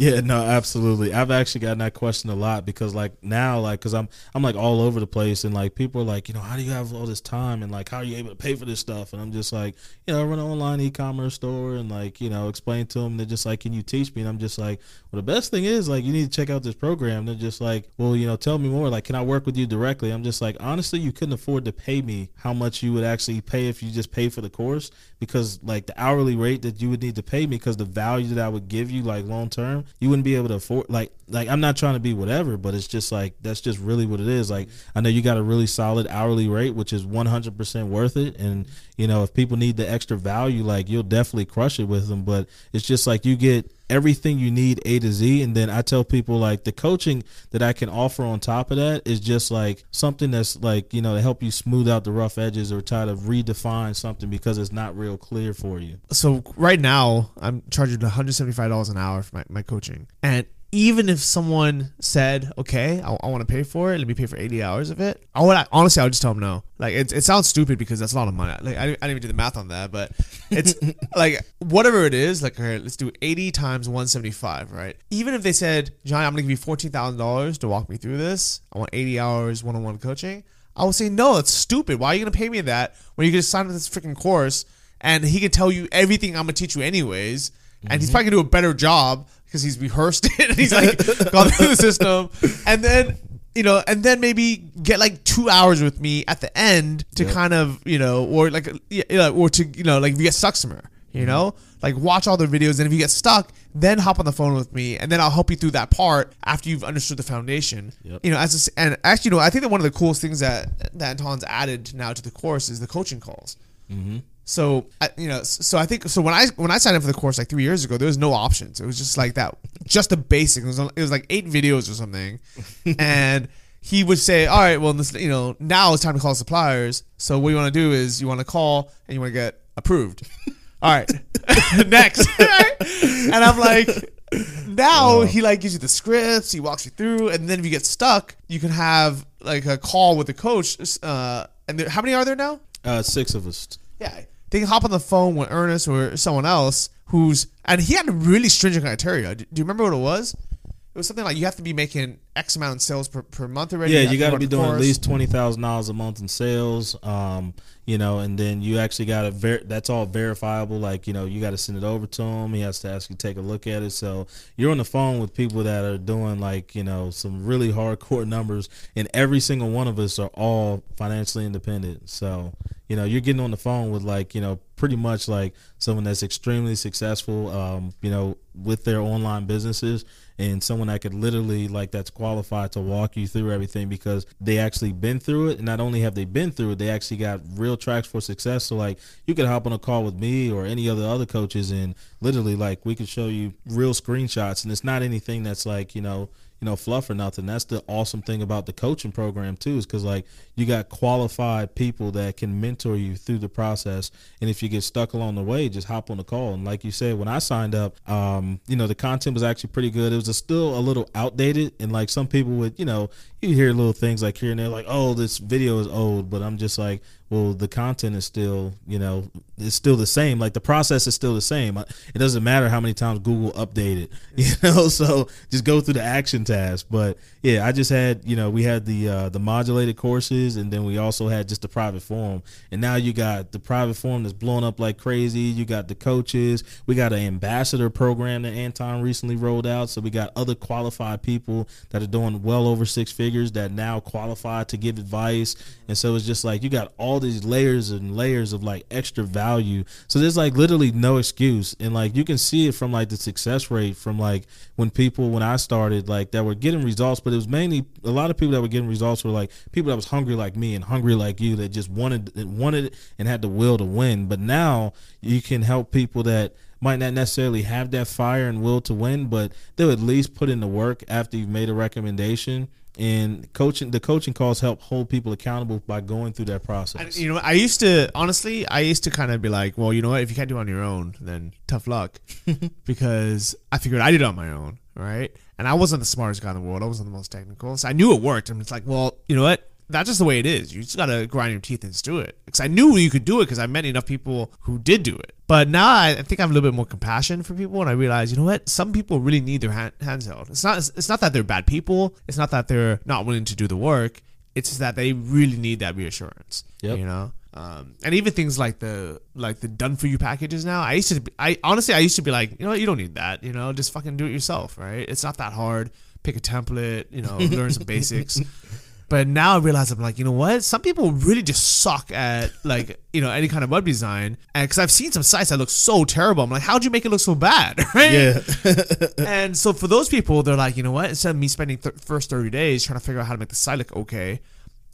Yeah, no, absolutely. I've actually gotten that question a lot because like now, like, cause I'm I'm like all over the place, and like people are like, you know, how do you have all this time, and like, how are you able to pay for this stuff? And I'm just like, you know, I run an online e-commerce store, and like, you know, explain to them. They're just like, can you teach me? And I'm just like, well, the best thing is like, you need to check out this program. They're just like, well, you know, tell me more. Like, can I work with you directly? I'm just like, honestly, you couldn't afford to pay me how much you would actually pay if you just pay for the course because like the hourly rate that you would need to pay me because the value that I would give you like long term, you wouldn't be able to afford like like I'm not trying to be whatever, but it's just like that's just really what it is. Like I know you got a really solid hourly rate, which is 100% worth it, and you know if people need the extra value, like you'll definitely crush it with them. But it's just like you get everything you need A to Z, and then I tell people like the coaching that I can offer on top of that is just like something that's like you know to help you smooth out the rough edges or try to redefine something because it's not real clear for you. So right now, I'm charging 175 dollars an hour for my, my coaching, and even if someone said, "Okay, I, I want to pay for it. Let me pay for 80 hours of it," I would honestly, I would just tell them no. Like it, it sounds stupid because that's a lot of money. Like I, I didn't even do the math on that, but it's like whatever it is, like okay, let's do 80 times 175, right? Even if they said, Johnny, I'm gonna give you fourteen thousand dollars to walk me through this. I want 80 hours one-on-one coaching. I would say, no, that's stupid. Why are you gonna pay me that when you can just sign up this freaking course and he can tell you everything I'm gonna teach you anyways, and he's mm-hmm. probably gonna do a better job because he's rehearsed it and he's like gone through the system, and then you know, and then maybe get like two hours with me at the end to kind of, you know, or like, yeah, or to, you know, like if you get stuck somewhere, you mm-hmm. know, like watch all the videos. And if you get stuck, then hop on the phone with me and then I'll help you through that part after you've understood the foundation. Yep. You know, as a and actually, you know, I think that one of the coolest things that, that Anton's added now to the course is the coaching calls. Mm-hmm. So I, you know, so I think so when I when I signed up for the course like three years ago, there was no options. It was just like that, just the basic. It was it was like eight videos or something, and he would say, "All right, well, this you know now it's time to call suppliers. So what you want to do is you want to call and you want to get approved. All right, next, and I'm like." Now he like gives you the scripts, he walks you through, and then if you get stuck, you can have like a call with the coach. Uh, and there, how many are there now? Uh, six of us. Yeah, they can hop on the phone with Ernest or someone else who's and he had a really stringent criteria. Do, do you remember what it was? It was something like you have to be making X amount in sales per, per month already. Yeah, you got to be doing at least twenty thousand dollars a month in sales. Um, you know, and then you actually got to ver- that's all verifiable. Like you know, you got to send it over to him. He has to actually take a look at it. So you're on the phone with people that are doing like you know some really hardcore numbers, and every single one of us are all financially independent. So you know, you're getting on the phone with like you know pretty much like someone that's extremely successful. Um, you know, with their online businesses and someone that could literally like that's qualified to walk you through everything because they actually been through it and not only have they been through it they actually got real tracks for success so like you could hop on a call with me or any other other coaches and literally like we could show you real screenshots and it's not anything that's like you know you know fluff or nothing. That's the awesome thing about the coaching program too is because like you got qualified people that can mentor you through the process. And if you get stuck along the way just hop on the call. And like you said when i signed up um you know the content was actually pretty good. It was a, still a little outdated. And like some people would you know you hear little things like here and there like oh this video is old but i'm just like well the content is still you know it's still the same. Like the process is still the same. It doesn't matter how many times google updated you know so just go through the action task. But yeah i just had you know we had the uh the modulated courses and then we also had just the private forum. And now you got the private forum that's blowing up like crazy. You got the coaches. We got an ambassador program that anton recently rolled out. So we got other qualified people that are doing well over six figures that now qualify to give advice. And so it's just like you got all these layers and layers of like extra value. So there's like literally no excuse. And like you can see it from like the success rate from like when people when i started like that were getting results. But it was mainly a lot of people that were getting results were like people that was hungry like me and hungry like you that just wanted wanted and had the will to win. But now you can help people that might not necessarily have that fire and will to win, but they'll at least put in the work after you've made a recommendation. And coaching, the coaching calls help hold people accountable by going through that process. You know, I used to honestly, I used to kind of be like, well, you know what? If you can't do it on your own, then tough luck, because I figured I did it on my own, right? And I wasn't the smartest guy in the world. I wasn't the most technical, so I knew it worked. And it's like, well, you know what? That's just the way it is. You just gotta grind your teeth and just do it. Because I knew you could do it because I met enough people who did do it. But now I I think I have a little bit more compassion for people, and I realize, you know what? Some people really need their hand, hands held. It's not. It's not that they're bad people. It's not that they're not willing to do the work. It's just that they really need that reassurance. Yep. You know. Um, and even things like the like the done for you packages now. I used to. Be, I honestly, I used to be like, you know what? You don't need that. You know, just fucking do it yourself. Right? It's not that hard. Pick a template. You know, learn some basics. But now I realize I'm like, you know what? Some people really just suck at like, you know, any kind of web design. And because I've seen some sites that look so terrible, I'm like, how'd you make it look so bad? Right? yeah, And so for those people, they're like, you know what? Instead of me spending th- first 30 days trying to figure out how to make the site look okay,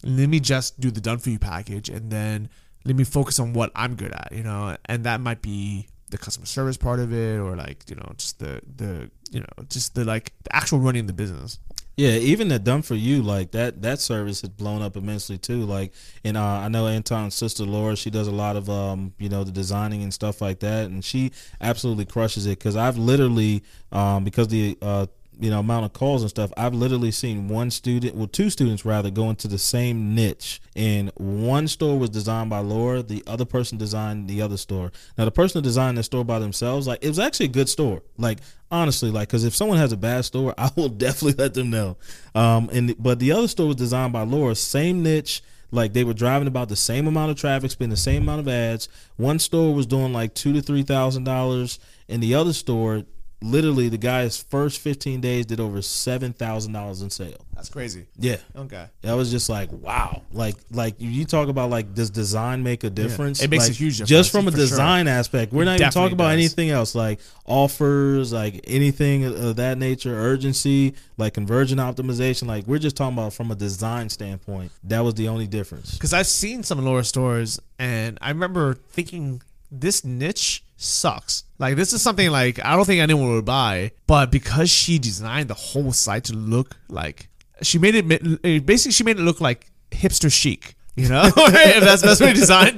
let me just do the done for you package and then let me focus on what I'm good at, you know? And that might be the customer service part of it or like, you know, just the, the, you know, just the like the actual running the business. Yeah, even the done for you like that that service has blown up immensely too. Like, and uh, I know Anton's sister Laura, she does a lot of um, you know, the designing and stuff like that, and she absolutely crushes it. Because I've literally um, because the uh, you know amount of calls and stuff i've literally seen one student well two students rather go into the same niche. And one store was designed by laura the other person designed the other store. Now the person who designed the store by themselves like it was actually a good store. Like honestly like because if someone has a bad store i will definitely let them know. Um and but the other store was designed by laura same niche. Like they were driving about the same amount of traffic, spending the same amount of ads. One store was doing like two to three thousand dollars, and the other store literally the guy's first 15 days did over $7,000 in sales. That's crazy. Yeah. Okay. That was just like wow. Like like you talk about like does design make a difference? It makes Like, a huge difference, Just from a for sure. design aspect. We're It not even talking about does. anything else like offers, like anything of that nature, urgency, like conversion optimization. Like we're just talking about from a design standpoint. That was the only difference. Because I've seen some Laura stores, and I remember thinking this niche sucks. Like this is something like I don't think anyone would buy, but because she designed the whole site to look like she made it basically she made it look like hipster chic. You know, if that's the best way to design.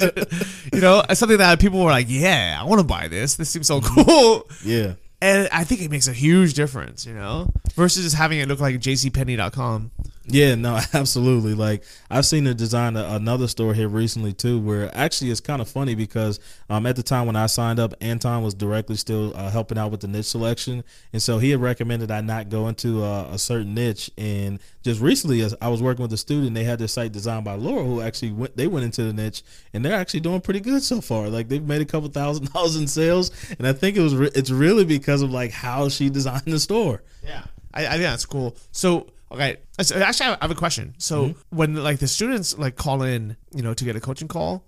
You know, something that people were like, "Yeah, I want to buy this. This seems so mm-hmm. cool." Yeah. And I think it makes a huge difference, you know, versus just having it look like jcpenney.com. Yeah, no, absolutely. Like I've seen her design a, another store here recently too, where actually it's kind of funny because um, at the time when I signed up, Anton was directly still uh, helping out with the niche selection, and so he had recommended I not go into a, a certain niche. And just recently, as I was working with a student, they had their site designed by Laura, who actually went, they went into the niche, and they're actually doing pretty good so far. Like they've made a couple thousand dollars in sales, and I think it was re- it's really because of like how she designed the store. Yeah, I, I think that's cool. So, okay, so actually, I have a question. So, when like the students like call in, you know, to get a coaching call,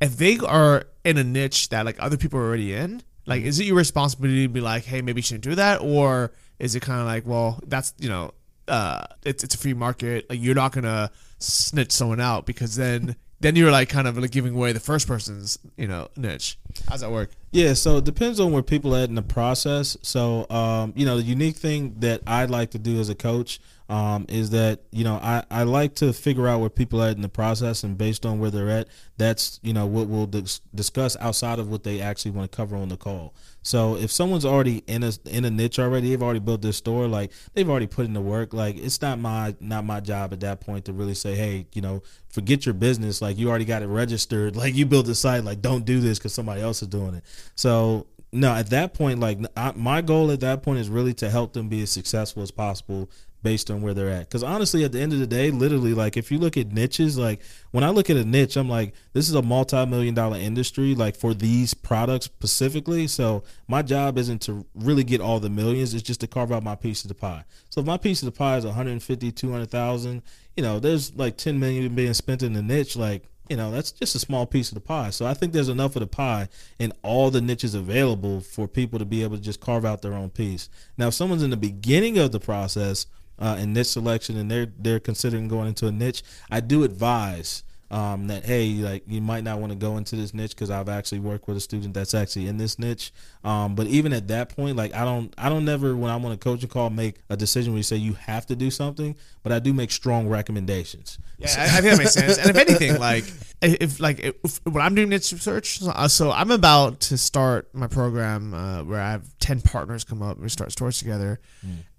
if they are in a niche that like other people are already in, like, is it your responsibility to be like, hey, maybe you shouldn't do that, or is it kind of like, well, that's you know, uh, it's it's a free market, like you're not gonna snitch someone out because then then you're like kind of like giving away the first person's you know niche. How's that work? Yeah, so it depends on where people are at in the process. So, um, you know, the unique thing that I'd like to do as a coach um, is that, you know, I, I like to figure out where people are in the process and based on where they're at, that's, you know, what we'll dis- discuss outside of what they actually want to cover on the call. So if someone's already in a in a niche already, they've already built their store, like they've already put in the work. Like it's not my not my job at that point to really say, hey, you know, forget your business. Like you already got it registered. Like you built a site. Like don't do this because somebody else is doing it. So no, at that point, like I, my goal at that point is really to help them be as successful as possible based on where they're at. Because honestly, at the end of the day, literally, like if you look at niches, like when I look at a niche, I'm like, this is a multi-million dollar industry, like for these products specifically. So my job isn't to really get all the millions; it's just to carve out my piece of the pie. So if my piece of the pie is 150, 200,000, you know, there's like 10 million being spent in the niche, like you know that's just a small piece of the pie so i think there's enough of the pie in all the niches available for people to be able to just carve out their own piece now if someone's in the beginning of the process uh, in niche selection and they're they're considering going into a niche i do advise um, that hey like you might not want to go into this niche because i've actually worked with a student that's actually in this niche um, but even at that point like i don't i don't never when i'm on a coaching call make a decision where you say you have to do something but i do make strong recommendations Yeah, I, I think that makes sense. And if anything, like if like if, when I'm doing niche research, so, uh, so I'm about to start my program uh, where I have ten partners come up. and We start stores together,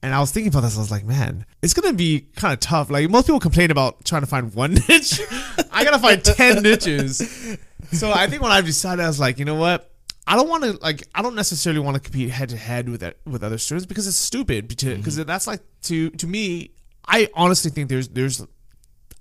and I was thinking about this. I was like, man, it's gonna be kind of tough. Like most people complain about trying to find one niche. I gotta find ten niches. So I think when I've decided, I was like, you know what. I don't want to like. I don't necessarily want to compete head to head with it, with other students because it's stupid. Because mm-hmm. that's like to to me. I honestly think there's there's a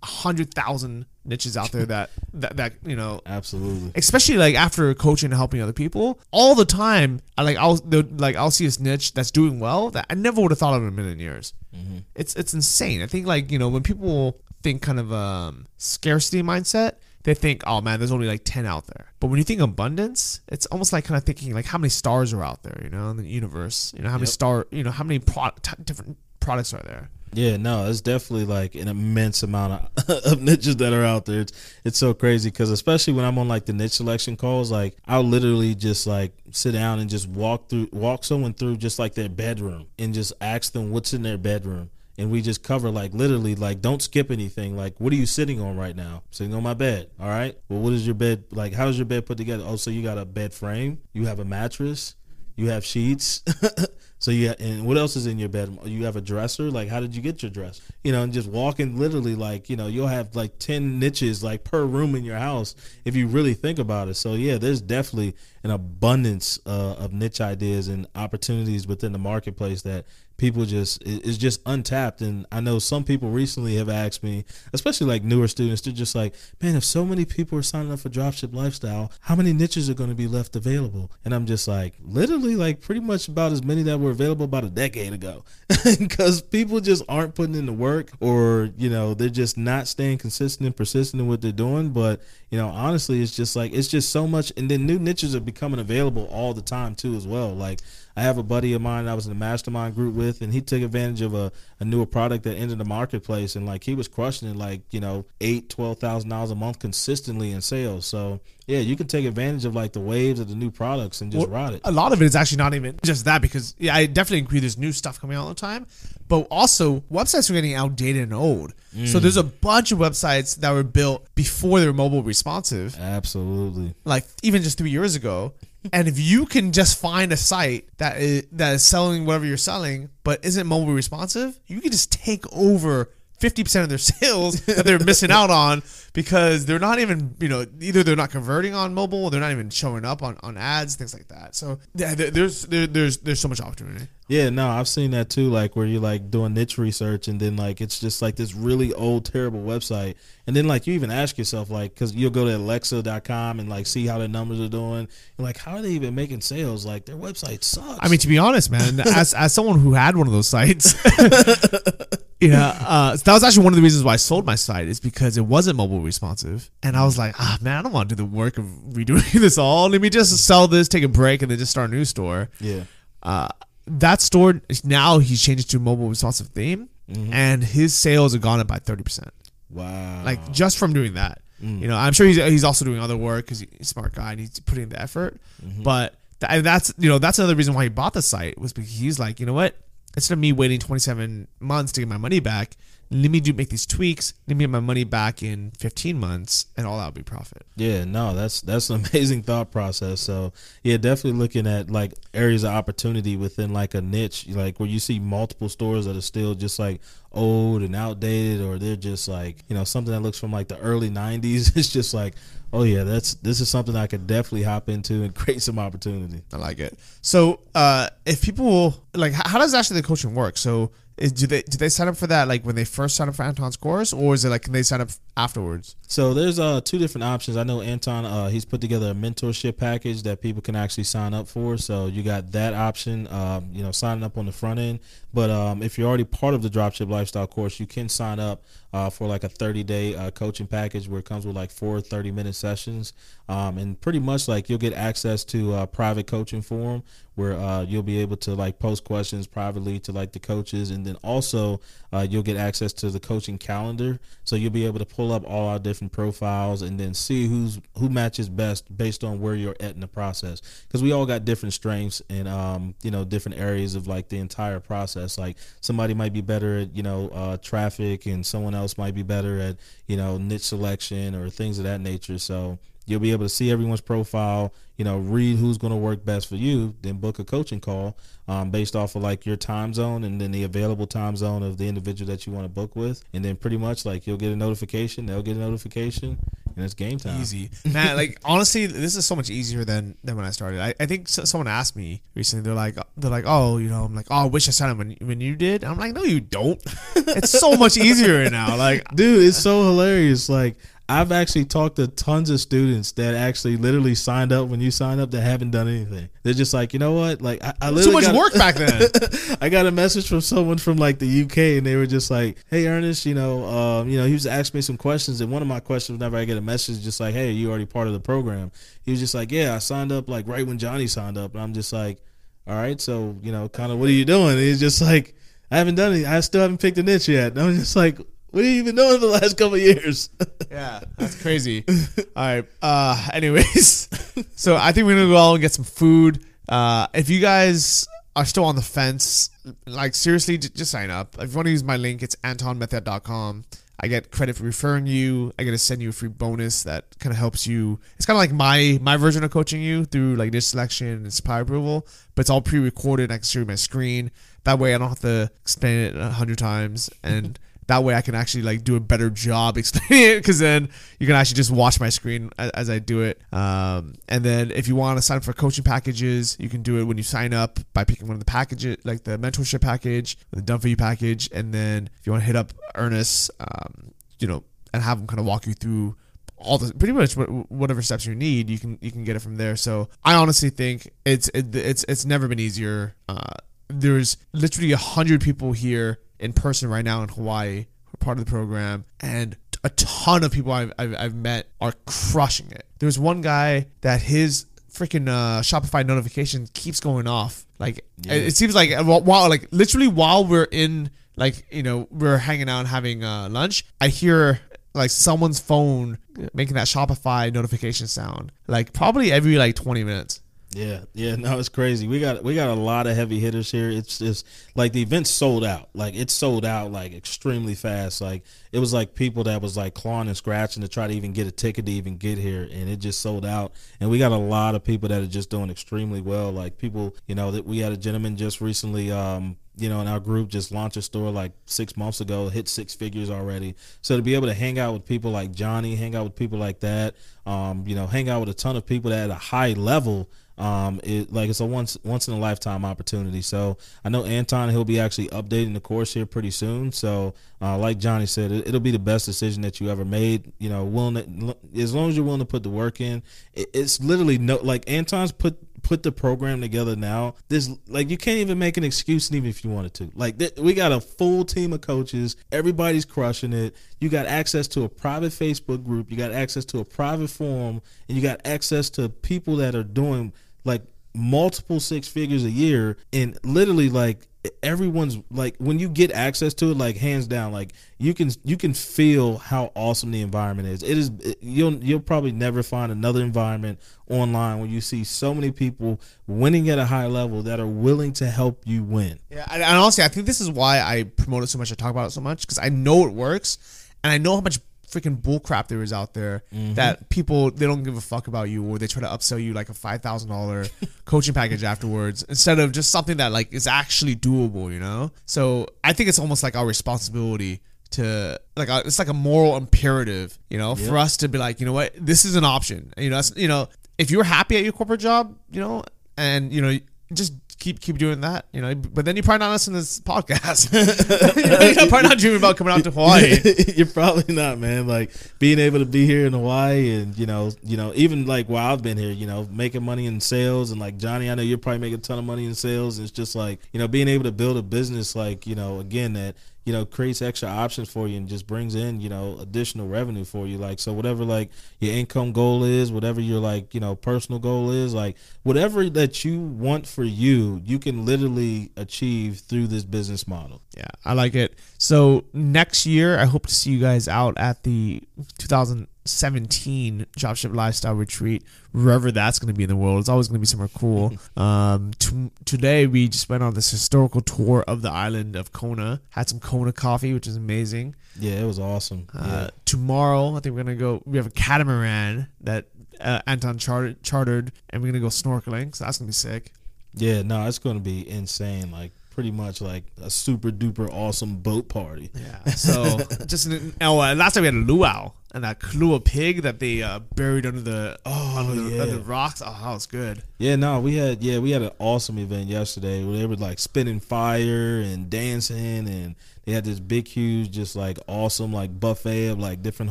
hundred thousand niches out there that, that that you know absolutely especially like after coaching and helping other people all the time I like I'll like I'll see this niche that's doing well that I never would have thought of in a million years mm-hmm. it's it's insane I think like you know when people think kind of um scarcity mindset they think oh man there's only like 10 out there but when you think abundance it's almost like kind of thinking like how many stars are out there you know in the universe you know how many star you know how many pro- t- different products are there Yeah, no, it's definitely like an immense amount of, of niches that are out there. It's it's so crazy because especially when I'm on like the niche selection calls, like I'll literally just like sit down and just walk through, walk someone through just like their bedroom and just ask them what's in their bedroom. And we just cover like literally like don't skip anything. Like what are you sitting on right now? Sitting on my bed. All right. Well, what is your bed like? How's your bed put together? Oh, so you got a bed frame. You have a mattress. You have sheets. So you and what else is in your bedroom? You have a dresser. Like, how did you get your dress? You know, and just walking literally like you know you'll have like ten niches like per room in your house if you really think about it. So yeah, there's definitely an abundance uh, of niche ideas and opportunities within the marketplace that people just is just untapped. And i know some people recently have asked me especially like newer students they're just like man if so many people are signing up for dropship lifestyle how many niches are going to be left available? And i'm just like literally like pretty much about as many that were available about a decade ago. Because people just aren't putting in the work or you know they're just not staying consistent and persistent in what they're doing. But you know honestly it's just like it's just so much and then new niches are becoming available all the time too as well. Like I have a buddy of mine I was in a mastermind group with, and he took advantage of a, a newer product that entered the marketplace, and like he was crushing it, like you know, eight, twelve thousand dollars a month consistently in sales. So yeah, you can take advantage of like the waves of the new products and just Well, ride it. A lot of it is actually not even just that because yeah, I definitely agree. There's new stuff coming out all the time, but also websites are getting outdated and old. So mm. there's a bunch of websites that were built before they were mobile responsive, Absolutely. like even just three years ago. And if you can just find a site that is that is selling whatever you're selling, but isn't mobile responsive, you can just take over. 50% of their sales that they're missing out on because they're not even, you know, either they're not converting on mobile, or they're not even showing up on, on ads, things like that. So yeah, there's there, there's there's so much opportunity. Yeah, no, I've seen that too. Like where you're like doing niche research, and then like it's just like this really old, terrible website, and then like you even ask yourself like, because you'll go to Alexa.com and like see how their numbers are doing. You're like, how are they even making sales? Like their website sucks. I mean, to be honest, man, as as someone who had one of those sites, yeah, uh, that was actually one of the reasons why I sold my site is because it wasn't mobile responsive, and I was like, ah, man, I don't want to do the work of redoing this all. Let me just sell this, take a break, and then just start a new store. yeah, Uh, that store now he's changed it to a mobile responsive theme, and his sales have gone up by thirty percent. wow, Like just from doing that. You know, I'm sure he's he's also doing other work because he's a smart guy and he's putting in the effort. But th- and that's you know that's another reason why he bought the site was because he's like, you know what? Instead of me waiting 27 months to get my money back, let me do make these tweaks. Let me get my money back in 15 months, and all that would be profit. Yeah, no, that's that's an amazing thought process. So yeah, definitely looking at like areas of opportunity within like a niche, like where you see multiple stores that are still just like old and outdated, or they're just like you know something that looks from like the early '90s. It's just like, oh yeah, that's this is something I could definitely hop into and create some opportunity. I like it. So, uh, if people like, how, does actually the coaching work? So, is, do they do they sign up for that like when they first sign up for Anton's course, or is it like can they sign up afterwards? So there's uh two different options. I know Anton uh he's put together a mentorship package that people can actually sign up for. So you got that option, um, you know, signing up on the front end. But um, if you're already part of the Dropship Lifestyle course, you can sign up uh, for like a 30 day uh, coaching package where it comes with like four 30 minute sessions. Um, and pretty much like you'll get access to a private coaching forum where uh, you'll be able to like post questions privately to like the coaches. And then also uh, you'll get access to the coaching calendar. So you'll be able to pull up all our different profiles and then see who's who matches best based on where you're at in the process. Because we all got different strengths and um, you know different areas of like the entire process. Like somebody might be better at you know uh, traffic, and someone else might be better at you know niche selection or things of that nature. So you'll be able to see everyone's profile you know read who's going to work best for you then book a coaching call um, based off of like your time zone and then the available time zone of the individual that you want to book with and then pretty much like you'll get a notification they'll get a notification and it's game time Easy, man. Like honestly, this is so much easier than than when I started. I, I think so, someone asked me recently. They're like, they're like, oh, you know, I'm like, oh, I wish I signed up when when you did. I'm like, no, you don't. it's so much easier now. Like, dude it's so hilarious like i've actually talked to tons of students that actually literally signed up when you signed up that haven't done anything they're just like you know what like i, I too much got- work back then. I got a message from someone from like the UK, and they were just like, "Hey, Ernest, you know, um, you know, he was asking me some questions, and one of my questions, whenever I get a message, just like, "Hey, you already part of the program?" He was just like, "Yeah, I signed up like right when Johnny signed up," and I'm just like, "All right, so you know, kind of, what are you doing?" And he's just like, "I haven't done it. I still haven't picked a niche yet." And I'm just like, "What have you been doing the last couple of years?" Yeah, that's crazy. All right. Uh, anyways, so I think we're gonna go out and get some food. Uh, if you guys are still on the fence, like seriously, j- just sign up. If you want to use my link, it's antonmethod.com. I get credit for referring you. I get to send you a free bonus that kind of helps you. It's kind of like my my version of coaching you through like niche selection and supply approval, but it's all pre-recorded. I can show you my screen. That way, I don't have to explain it a hundred times and that way I can actually like do a better job explaining it because then you can actually just watch my screen as, as I do it. Um, and then if you want to sign up for coaching packages, you can do it when you sign up by picking one of the packages, like the mentorship package, the done for you package, and then if you want to hit up Ernest, um, you know, and have him kind of walk you through all the pretty much whatever steps you need, you can you can get it from there. So I honestly think it's it, it's it's never been easier. Uh, there's literally a hundred people here in person right now in Hawaii who are part of the program, and a ton of people I've, I've, I've met are crushing it. There's one guy that his freaking uh, Shopify notification keeps going off. Like yeah. it, it, seems like while like literally while we're in like you know we're hanging out and having uh, lunch, I hear like someone's phone making that Shopify notification sound. Like probably every like 20 minutes. Yeah, yeah, no, it's crazy. We got we got a lot of heavy hitters here. It's just like the event sold out. Like it sold out like extremely fast. Like it was like people that was like clawing and scratching to try to even get a ticket to even get here, and it just sold out. And we got a lot of people that are just doing extremely well. Like people, you know, that we had a gentleman just recently um, you know, in our group just launched a store like six months ago, hit six figures already. So to be able to hang out with people like Johnny, hang out with people like that, um, you know, hang out with a ton of people that at a high level um, it like it's a once once in a lifetime opportunity. So I know Anton he'll be actually updating the course here pretty soon. So uh, like Johnny said, it, will be the best decision that you ever made. You know, willing to, as long as you're willing to put the work in. It, it's literally no like Anton's put put the program together now. This like you can't even make an excuse even if you wanted to. Like th- we got a full team of coaches. Everybody's crushing it. You got access to a private Facebook group. You got access to a private forum, and you got access to people that are doing like multiple six figures a year and literally like everyone's like when you get access to it like hands down like you can you can feel how awesome the environment is. It is you'll you'll probably never find another environment online where you see so many people winning at a high level that are willing to help you win. Yeah and honestly i think this is why i promote it so much i talk about it so much because i know it works and i know how much freaking bullcrap there is out there mm-hmm. that people they don't give a fuck about you or they try to upsell you like a five thousand dollar coaching package afterwards instead of just something that like is actually doable, you know. So I think it's almost like our responsibility to like a, it's like a moral imperative, you know, yep. for us to be like, you know what, this is an option. You know, you know, if you're happy at your corporate job, you know, and you know, just keep keep doing that, you know. But then you're probably not listening to this podcast. you're probably not dreaming about coming out to Hawaii. you're probably not, man. Like being able to be here in Hawaii, and you know, you know, even like while I've been here, you know, making money in sales, and like Johnny, I know you're probably making a ton of money in sales. It's just like you know, being able to build a business, like you know, again that you know creates extra options for you and just brings in you know additional revenue for you. Like so whatever like your income goal is whatever your like you know personal goal is like whatever that you want for you you can literally achieve through this business model. Yeah i like it. So next year i hope to see you guys out at the 2000 17 dropship lifestyle retreat wherever that's going to be in the world it's always going to be somewhere cool. Um t- today we just went on this historical tour of the island of kona had some kona coffee which is amazing. Yeah it was awesome. Uh, yeah. tomorrow i think we're going to go we have a catamaran that uh, anton chartered, chartered and we're going to go snorkeling so that's going to be sick. Yeah no it's going to be insane like pretty much like a super duper awesome boat party. Yeah. So just oh, uh, last time we had a luau and that Kalua pig that they uh, buried under the oh under the, yeah. under the rocks. Oh, that was good. Yeah, no, we had yeah we had an awesome event yesterday where they were like spinning fire and dancing and they had this big huge just like awesome like buffet of like different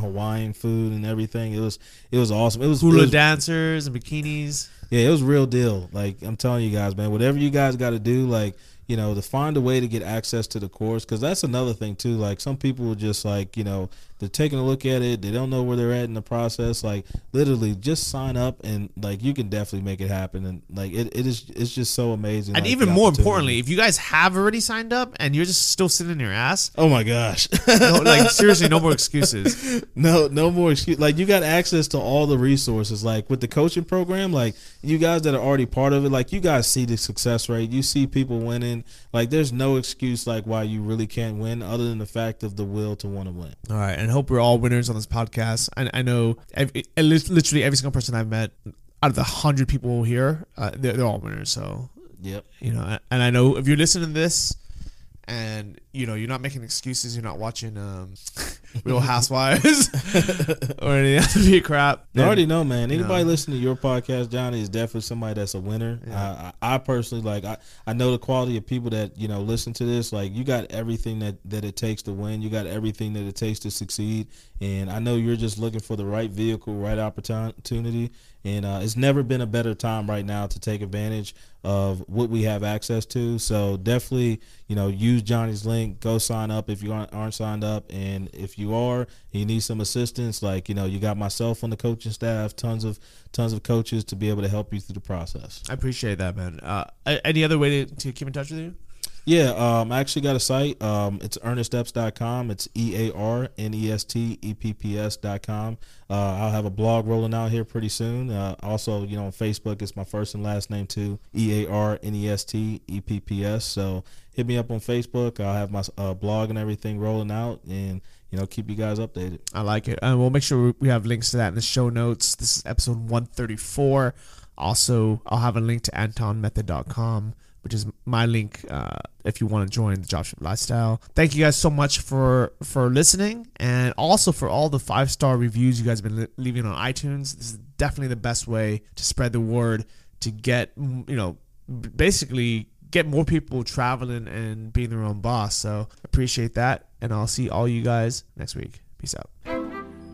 Hawaiian food and everything. It was it was awesome. It was hula it was, dancers and bikinis. Yeah, it was real deal. Like I'm telling you guys, man, whatever you guys got to do, like you know, to find a way to get access to the course because that's another thing too. Like some people just like, you know, they're taking a look at it, they don't know where they're at in the process. Like literally, just sign up and like you can definitely make it happen. And like it, it is, it's just so amazing. And like, even more importantly, if you guys have already signed up and you're just still sitting in your ass, oh my gosh, no, like seriously, no more excuses. no, no more excuse. Like you got access to all the resources. Like with the coaching program, like you guys that are already part of it, like you guys see the success rate, you see people winning. Like there's no excuse like why you really can't win other than the fact of the will to want to win. All right, and hope we're all winners on this podcast. I, I know every, literally every single person I've met out of the hundred people here, uh, they're, they're all winners. So Yep. you know, and I know if you're listening to this and you know you're not making excuses, you're not watching um, Real Housewives or any other crap. I already know, man. Anybody listening to your podcast, Johnny, is definitely somebody that's a winner. Yeah. I, I I personally like. I, I know the quality of people that you know listen to this. Like, you got everything that that it takes to win. You got everything that it takes to succeed. And I know you're just looking for the right vehicle, right opportunity. And uh, it's never been a better time right now to take advantage of what we have access to. So definitely, you know, use Johnny's link. Go sign up if you aren't, aren't signed up, and if you are, you need some assistance, like you know, you got myself on the coaching staff, tons of tons of coaches to be able to help you through the process. I appreciate that, man. Uh, any other way to, to keep in touch with you? Yeah, um, I actually got a site. Um, it's earnestepps.com. It's E A R N E S T E P P S.com. Uh, I'll have a blog rolling out here pretty soon. Uh, also, you know, on Facebook, it's my first and last name too. E A R N E S T E P P S. So hit me up on Facebook. I'll have my uh, blog and everything rolling out, and you know, keep you guys updated. I like it. And we'll make sure we have links to that in the show notes. This is episode 134. Also, I'll have a link to antonmethod.com, which is my link uh, if you want to join the Dropship Lifestyle. Thank you guys so much for for listening and also for all the five star reviews you guys have been leaving on iTunes. This is definitely the best way to spread the word to get, you know, basically get more people traveling and being their own boss. So appreciate that. And I'll see all you guys next week. Peace out.